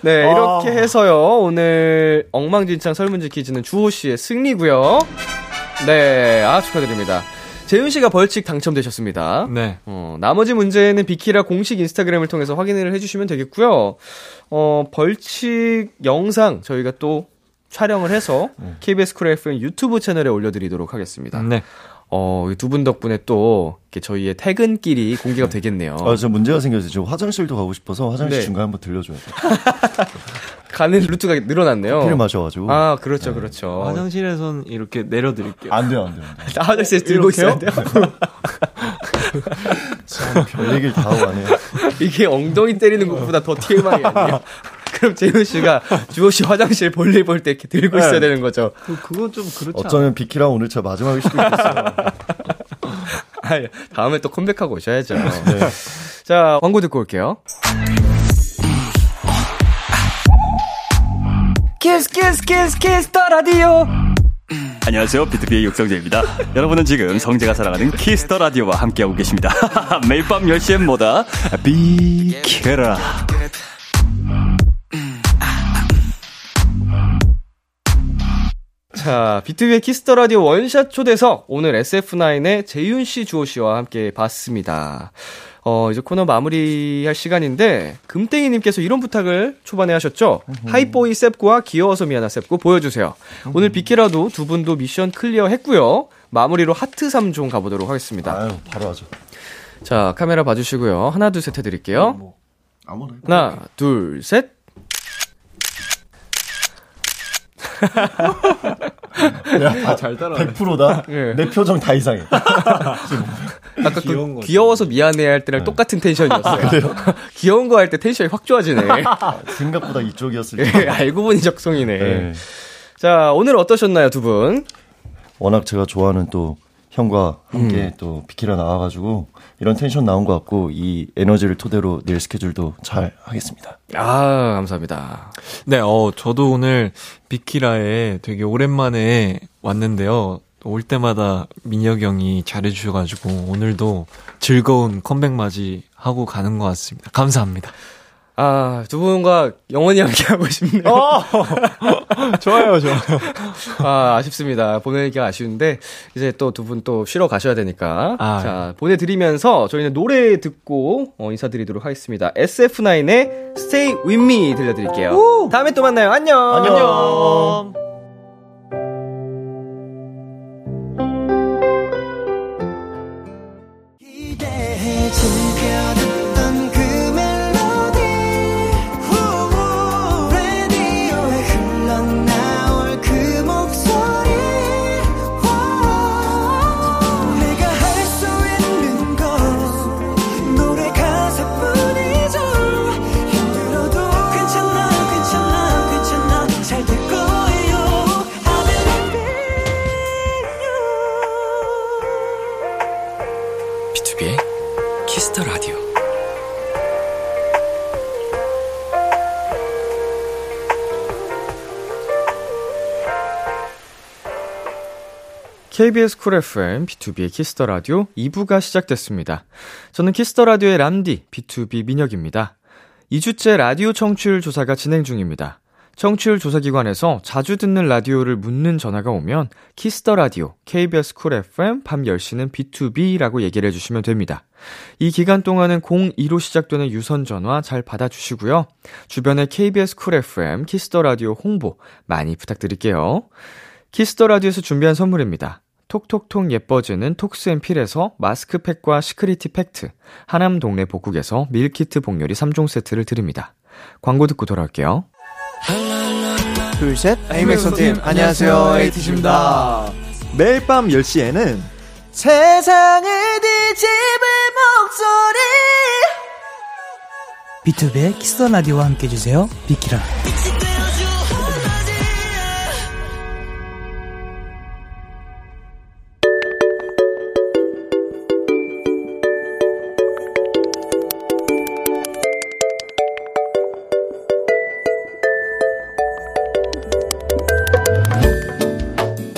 네, 아. 이렇게 해서요. 오늘 엉망진창 설문지 퀴즈는 주호 씨의 승리고요. 네, 아 축하드립니다. 재윤 씨가 벌칙 당첨되셨습니다. 네. 어, 나머지 문제는 비키라 공식 인스타그램을 통해서 확인을 해주시면 되겠고요. 어, 벌칙 영상 저희가 또 촬영을 해서 KBS Cool FM 유튜브 채널에 올려드리도록 하겠습니다. 네. 어, 두 분 덕분에 또 이렇게 저희의 퇴근길이 공개가 되겠네요. 아, 저 문제가 생겼어요. 저 화장실도 가고 싶어서 화장실 네. 중간에 한번 들러줘야 돼. 가는 루트가 늘어났네요. 커피를 마셔가지고. 아, 그렇죠, 그렇죠. 화장실에선 이렇게 내려드릴게요. 안 돼요, 안 돼요. 안 돼요. 아, 화장실에 들고 있어야 돼요. 참, 별 얘기를 다 하고 가네요. 이게 엉덩이 때리는 것보다 더 TMI 아니에요? 그럼 재윤 씨가 주호 씨 화장실 볼일 볼 때 이렇게 들고 있어야 네. 되는 거죠. 그건 좀 그렇지 않아요? 어쩌면 비키라 오늘 저 마지막일 수도 있겠어요. 아, 다음에 또 컴백하고 오셔야죠. 네. 자, 광고 듣고 올게요. Kiss Kiss Kiss Kiss the Radio. 안녕하세요. BTOB의 육성재입니다. 여러분은 지금 성재가 사랑하는 Kiss the Radio와 함께하고 계십니다. 매일 밤 10시엔 뭐다? 비키라. 자, BTOB의 Kiss the Radio 원샷 초대석 오늘 SF9의 재윤 씨, 주호 씨와 함께 봤습니다. 어, 이제 코너 마무리할 시간인데 금땡이 님께서 이런 부탁을 초반에 하셨죠. Hype Boy 셉구와 귀여워서 미안한 셉구 보여주세요. 오늘 비키라도 두 분도 미션 clear 했고요. 마무리로 하트 3종 가보도록 하겠습니다. 아유, 바로 하죠. 자, 카메라 봐주시고요. 하나, 둘, 셋 해드릴게요. 아무나. 하나, 둘, 셋. 야, 잘 따라하네. 100%다. 예. 내 표정 다 이상해. 아까 귀여운 그. 귀여워서 미안해 할 때랑 똑같은 텐션이었어요. 귀여운 거 할 때 텐션이 확 좋아지네. 생각보다 이쪽이었을 예, 때. 알고 보니 적성이네. 네. 자, 오늘 어떠셨나요, 두 분? 워낙 제가 좋아하는 또 형과 함께 또 비키라 나와가지고 이런 텐션 나온 것 같고 이 에너지를 토대로 내일 스케줄도 잘 하겠습니다. 아, 감사합니다. 네, 어, 저도 오늘 비키라에 되게 오랜만에 왔는데요. 올 때마다 민혁이 형이 잘해주셔가지고 오늘도 즐거운 컴백 맞이 하고 가는 것 같습니다. 감사합니다. 아, 두 분과 영원히 함께하고 싶네요. 좋아요, 좋아요. 아, 아쉽습니다. 보내기가 아쉬운데, 이제 또 두 분 또 쉬러 가셔야 되니까. 아. 자, 보내드리면서 저희는 노래 듣고 어, 인사드리도록 하겠습니다. SF9의 Stay With Me 들려드릴게요. 다음에 또 만나요. 안녕. 안녕. KBS 쿨 FM, B2B의 키스터 라디오 2부가 시작됐습니다. 저는 키스터 라디오의 람디, B2B 민혁입니다. 2주째 라디오 청취율 조사가 진행 중입니다. 청취율 조사기관에서 자주 듣는 라디오를 묻는 전화가 오면 Kiss the Radio, KBS Cool FM, 밤 10시는 BTOB라고 얘기를 해주시면 됩니다. 이 기간 동안은 02로 시작되는 유선 전화 잘 받아주시고요. 주변에 KBS Cool FM, Kiss the Radio 홍보 많이 부탁드릴게요. Kiss the Radio에서 준비한 선물입니다. 톡톡톡 예뻐지는 톡스앤필에서 마스크팩과 시크리티 팩트, 하남 동네 복국에서 밀키트 복요리 3종 세트를 드립니다. 광고 듣고 돌아올게요. 둘, 셋. Eight makes one team. 안녕하세요. 에이티즈입니다. 매일 밤 10시에는 세상을 뒤집을 목소리 비투비의 키스 라디오와 함께 해주세요. 비키라.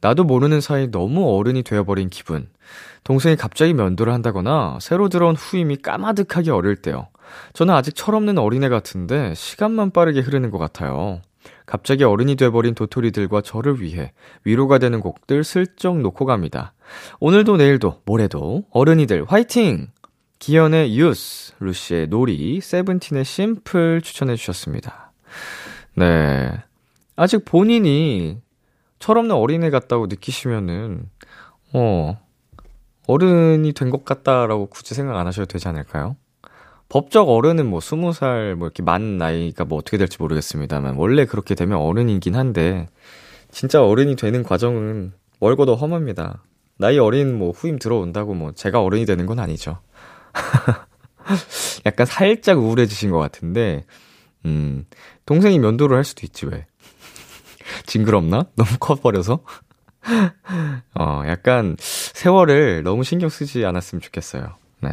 나도 모르는 사이 너무 어른이 되어버린 기분. 동생이 갑자기 면도를 한다거나 새로 들어온 후임이 까마득하게 어릴 때요. 저는 아직 철없는 어린애 같은데 시간만 빠르게 흐르는 것 같아요. 갑자기 어른이 돼버린 도토리들과 저를 위해 위로가 되는 곡들 슬쩍 놓고 갑니다. 오늘도 내일도 모레도 어른이들 화이팅! 기현의 유스, 루시의 놀이, 세븐틴의 심플 추천해 주셨습니다. 네. 아직 본인이 철없는 어린애 같다고 느끼시면은, 어, 어른이 된 것 같다라고 굳이 생각 안 하셔도 되지 않을까요? 법적 어른은 뭐 스무 살뭐 이렇게 만 나이가 뭐 어떻게 될지 모르겠습니다만 원래 그렇게 되면 어른이긴 한데 진짜 어른이 되는 과정은 멀고도 험합니다. 나이 어린 뭐 후임 들어온다고 뭐 제가 어른이 되는 건 아니죠. 약간 살짝 우울해지신 것 같은데 음 동생이 면도를 할 수도 있지 왜? 징그럽나? 너무 커버려서? 어, 약간 세월을 너무 신경 쓰지 않았으면 좋겠어요. 네.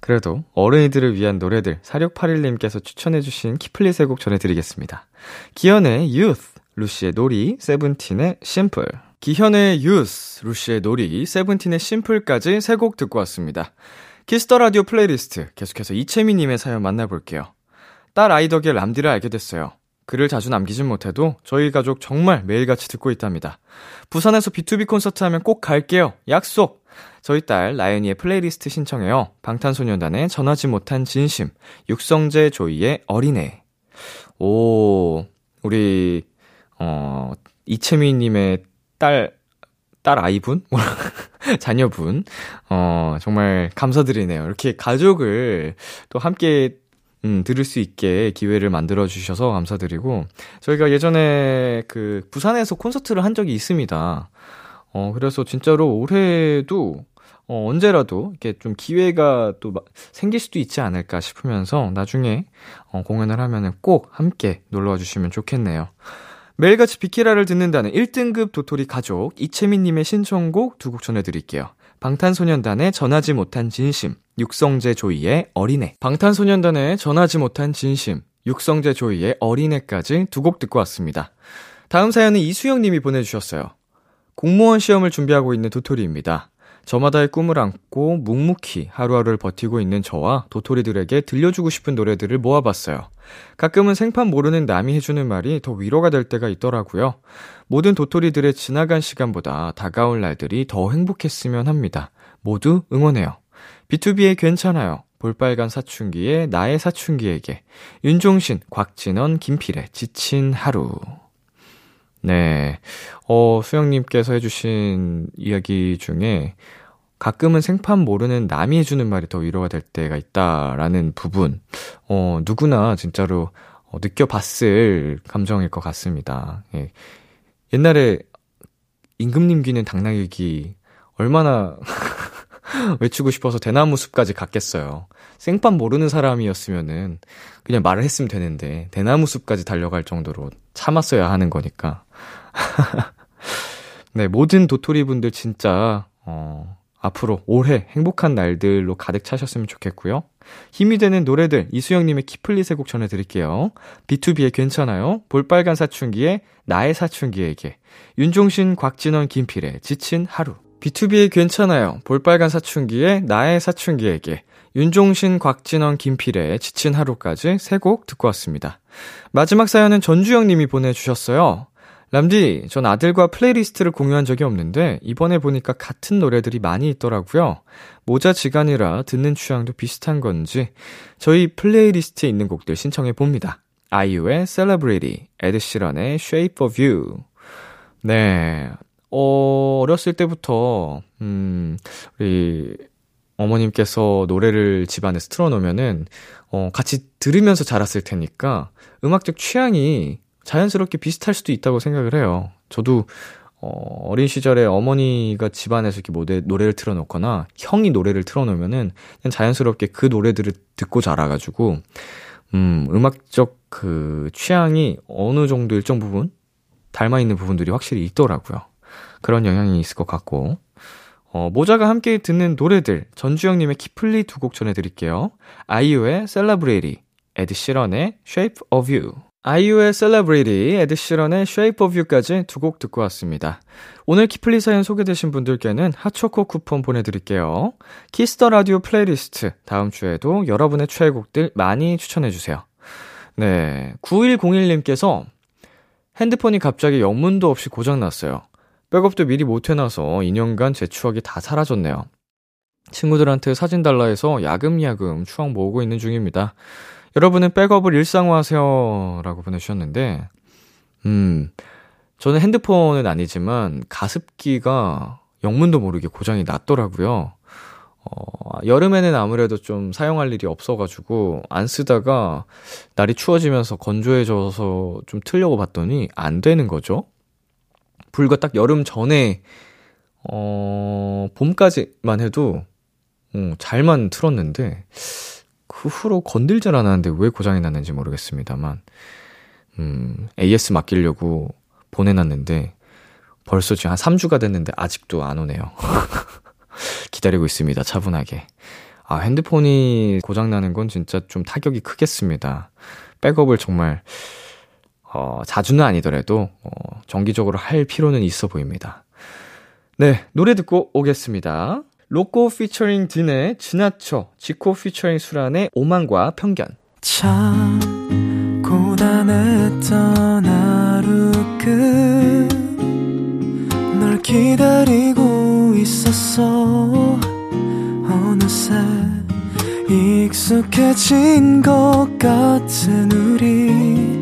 그래도 어른이들을 위한 노래들 4681님께서 추천해주신 키플리 세곡 전해드리겠습니다. 기현의 Youth, 루시의 놀이, 세븐틴의 Simple. 기현의 Youth, 루시의 놀이, 세븐틴의 Simple까지 세 곡 듣고 왔습니다. Kiss the Radio playlist 계속해서 이채미님의 사연 만나볼게요. 딸 아이 덕에 람디를 알게 됐어요. 글을 자주 남기진 못해도 저희 가족 정말 매일같이 듣고 있답니다. 부산에서 BTOB 콘서트 하면 꼭 갈게요. 약속! 저희 딸 나연이의 플레이리스트 신청해요. 방탄소년단의 전하지 못한 진심, 육성재 조이의 어린애. 오, 우리, 어, 이채미님의 딸, 딸 아이분? 자녀분. 어, 정말 감사드리네요. 이렇게 가족을 또 함께 음, 들을 수 있게 기회를 만들어 주셔서 감사드리고 저희가 예전에 그 부산에서 콘서트를 한 적이 있습니다. 어, 그래서 진짜로 올해도 어, 언제라도 이렇게 좀 기회가 또 생길 수도 있지 않을까 싶으면서 나중에 어, 공연을 하면은 꼭 함께 놀러와 주시면 좋겠네요. 매일같이 비키라를 듣는다는 1등급 도토리 가족 이채민님의 신청곡 두 곡 전해드릴게요. 방탄소년단의 전하지 못한 진심, 육성재 조이의 어린애. 방탄소년단의 전하지 못한 진심, 육성재 조이의 어린애까지 두 곡 듣고 왔습니다. 다음 사연은 이수영 님이 보내주셨어요. 공무원 시험을 준비하고 있는 도토리입니다. 저마다의 꿈을 안고 묵묵히 하루하루를 버티고 있는 저와 도토리들에게 들려주고 싶은 노래들을 모아봤어요. 가끔은 생판 모르는 남이 해주는 말이 더 위로가 될 때가 있더라고요. 모든 도토리들의 지나간 시간보다 다가올 날들이 더 행복했으면 합니다. 모두 응원해요. B2B의 괜찮아요. 볼빨간 사춘기에 나의 사춘기에게. 윤종신, 곽진원, 김필의 지친 하루. 네. 어, 수영님께서 해주신 이야기 중에 가끔은 생판 모르는 남이 해주는 말이 더 위로가 될 때가 있다라는 부분, 어, 누구나 진짜로 어, 느껴봤을 감정일 것 같습니다. 예. 옛날에 임금님 귀는 당나귀 귀 얼마나 외치고 싶어서 대나무 숲까지 갔겠어요. 생판 모르는 사람이었으면은 그냥 말을 했으면 되는데 대나무 숲까지 달려갈 정도로 참았어야 하는 거니까. 네, 모든 도토리 분들 진짜 어 앞으로 올해 행복한 날들로 가득 차셨으면 좋겠고요. 힘이 되는 노래들 이수영님의 키플릿의 곡 전해드릴게요. B2B의 괜찮아요. 볼빨간 사춘기의 나의 사춘기에게 윤종신, 곽진원, 김필의 지친 하루 BTOB의 괜찮아요. 볼빨간 사춘기의 나의 사춘기에게 윤종신, 곽진언, 김필의 지친 하루까지 세 곡 듣고 왔습니다. 마지막 사연은 전주영 님이 보내주셨어요. 람디, 전 아들과 playlist를 공유한 적이 없는데 이번에 보니까 같은 노래들이 많이 있더라고요. 모자 지간이라 듣는 취향도 비슷한 건지 저희 playlist에 있는 곡들 신청해 봅니다. 아이유의 Celebrity, 에드시런의 Shape of You. 네. 어, 어렸을 때부터 음, 우리 어머님께서 노래를 집안에서 틀어놓으면은 어, 같이 들으면서 자랐을 테니까 음악적 취향이 자연스럽게 비슷할 수도 있다고 생각을 해요. 저도 어, 어린 시절에 어머니가 집안에서 이렇게 노래, 노래를 틀어놓거나 형이 노래를 틀어놓으면은 그냥 자연스럽게 그 노래들을 듣고 자라가지고 음, 음악적 그 취향이 어느 정도 일정 부분 닮아 있는 부분들이 확실히 있더라고요. 그런 영향이 있을 것 같고 어, 모자가 함께 듣는 노래들 전주영님의 키플리 두 곡 전해드릴게요. 아이유의 Celebrity, 에드 시런의 Shape of You. 아이유의 Celebrity, 에드 시런의 Shape of You까지 두 곡 듣고 왔습니다. 오늘 키플리 사연 소개되신 분들께는 핫초코 쿠폰 보내드릴게요. Kiss the Radio playlist 다음 주에도 여러분의 최애곡들 많이 추천해주세요. 네, 9101님께서 핸드폰이 갑자기 영문도 없이 고장났어요. 백업도 미리 못 해놔서 2년간 제 추억이 다 사라졌네요. 친구들한테 사진 달라 해서 야금야금 추억 모으고 있는 중입니다. 여러분은 백업을 일상화하세요. 라고 보내주셨는데, 음, 저는 핸드폰은 아니지만 가습기가 영문도 모르게 고장이 났더라고요. 어, 여름에는 아무래도 좀 사용할 일이 없어가지고 안 쓰다가 날이 추워지면서 건조해져서 좀 틀려고 봤더니 안 되는 거죠. 불과 딱 여름 전에 어 봄까지만 해도 어, 잘만 틀었는데 그 후로 건들질 않았는데 왜 고장이 났는지 모르겠습니다만 음 AS 맡기려고 보내놨는데 벌써 지금 한 3주가 됐는데 아직도 안 오네요. 기다리고 있습니다. 차분하게. 아, 핸드폰이 고장나는 건 진짜 좀 타격이 크겠습니다. 백업을 정말 어, 자주는 아니더라도 어, 정기적으로 할 필요는 있어 보입니다. 네, 노래 듣고 오겠습니다. 로꼬 피처링 딘의 지나쳐, 지코 피처링 수란의 오만과 편견. 참 고단했던 하루 끝널 기다리고 있었어 어느새 익숙해진 것 같은 우리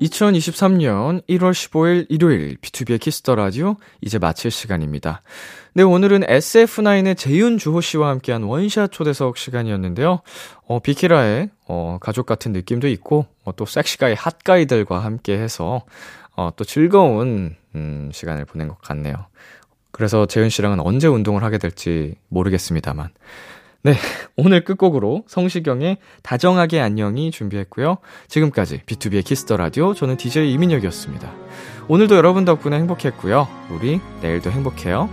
2023년 1월 15일 일요일 B2B의 키스터 라디오 이제 마칠 시간입니다. 네, 오늘은 SF9의 재윤 주호 씨와 함께한 원샷 초대석 시간이었는데요. 어, 비키라의 어, 가족 같은 느낌도 있고 어, 또 섹시가의 hot guy들과 함께 해서 어, 또 즐거운 음, 시간을 보낸 것 같네요. 그래서 재윤 씨랑은 언제 운동을 하게 될지 모르겠습니다만. 네, 오늘 끝곡으로 성시경의 다정하게 안녕이 준비했고요. 지금까지 B2B의 키스터 라디오 저는 DJ 이민혁이었습니다. 오늘도 여러분 덕분에 행복했고요. 우리 내일도 행복해요.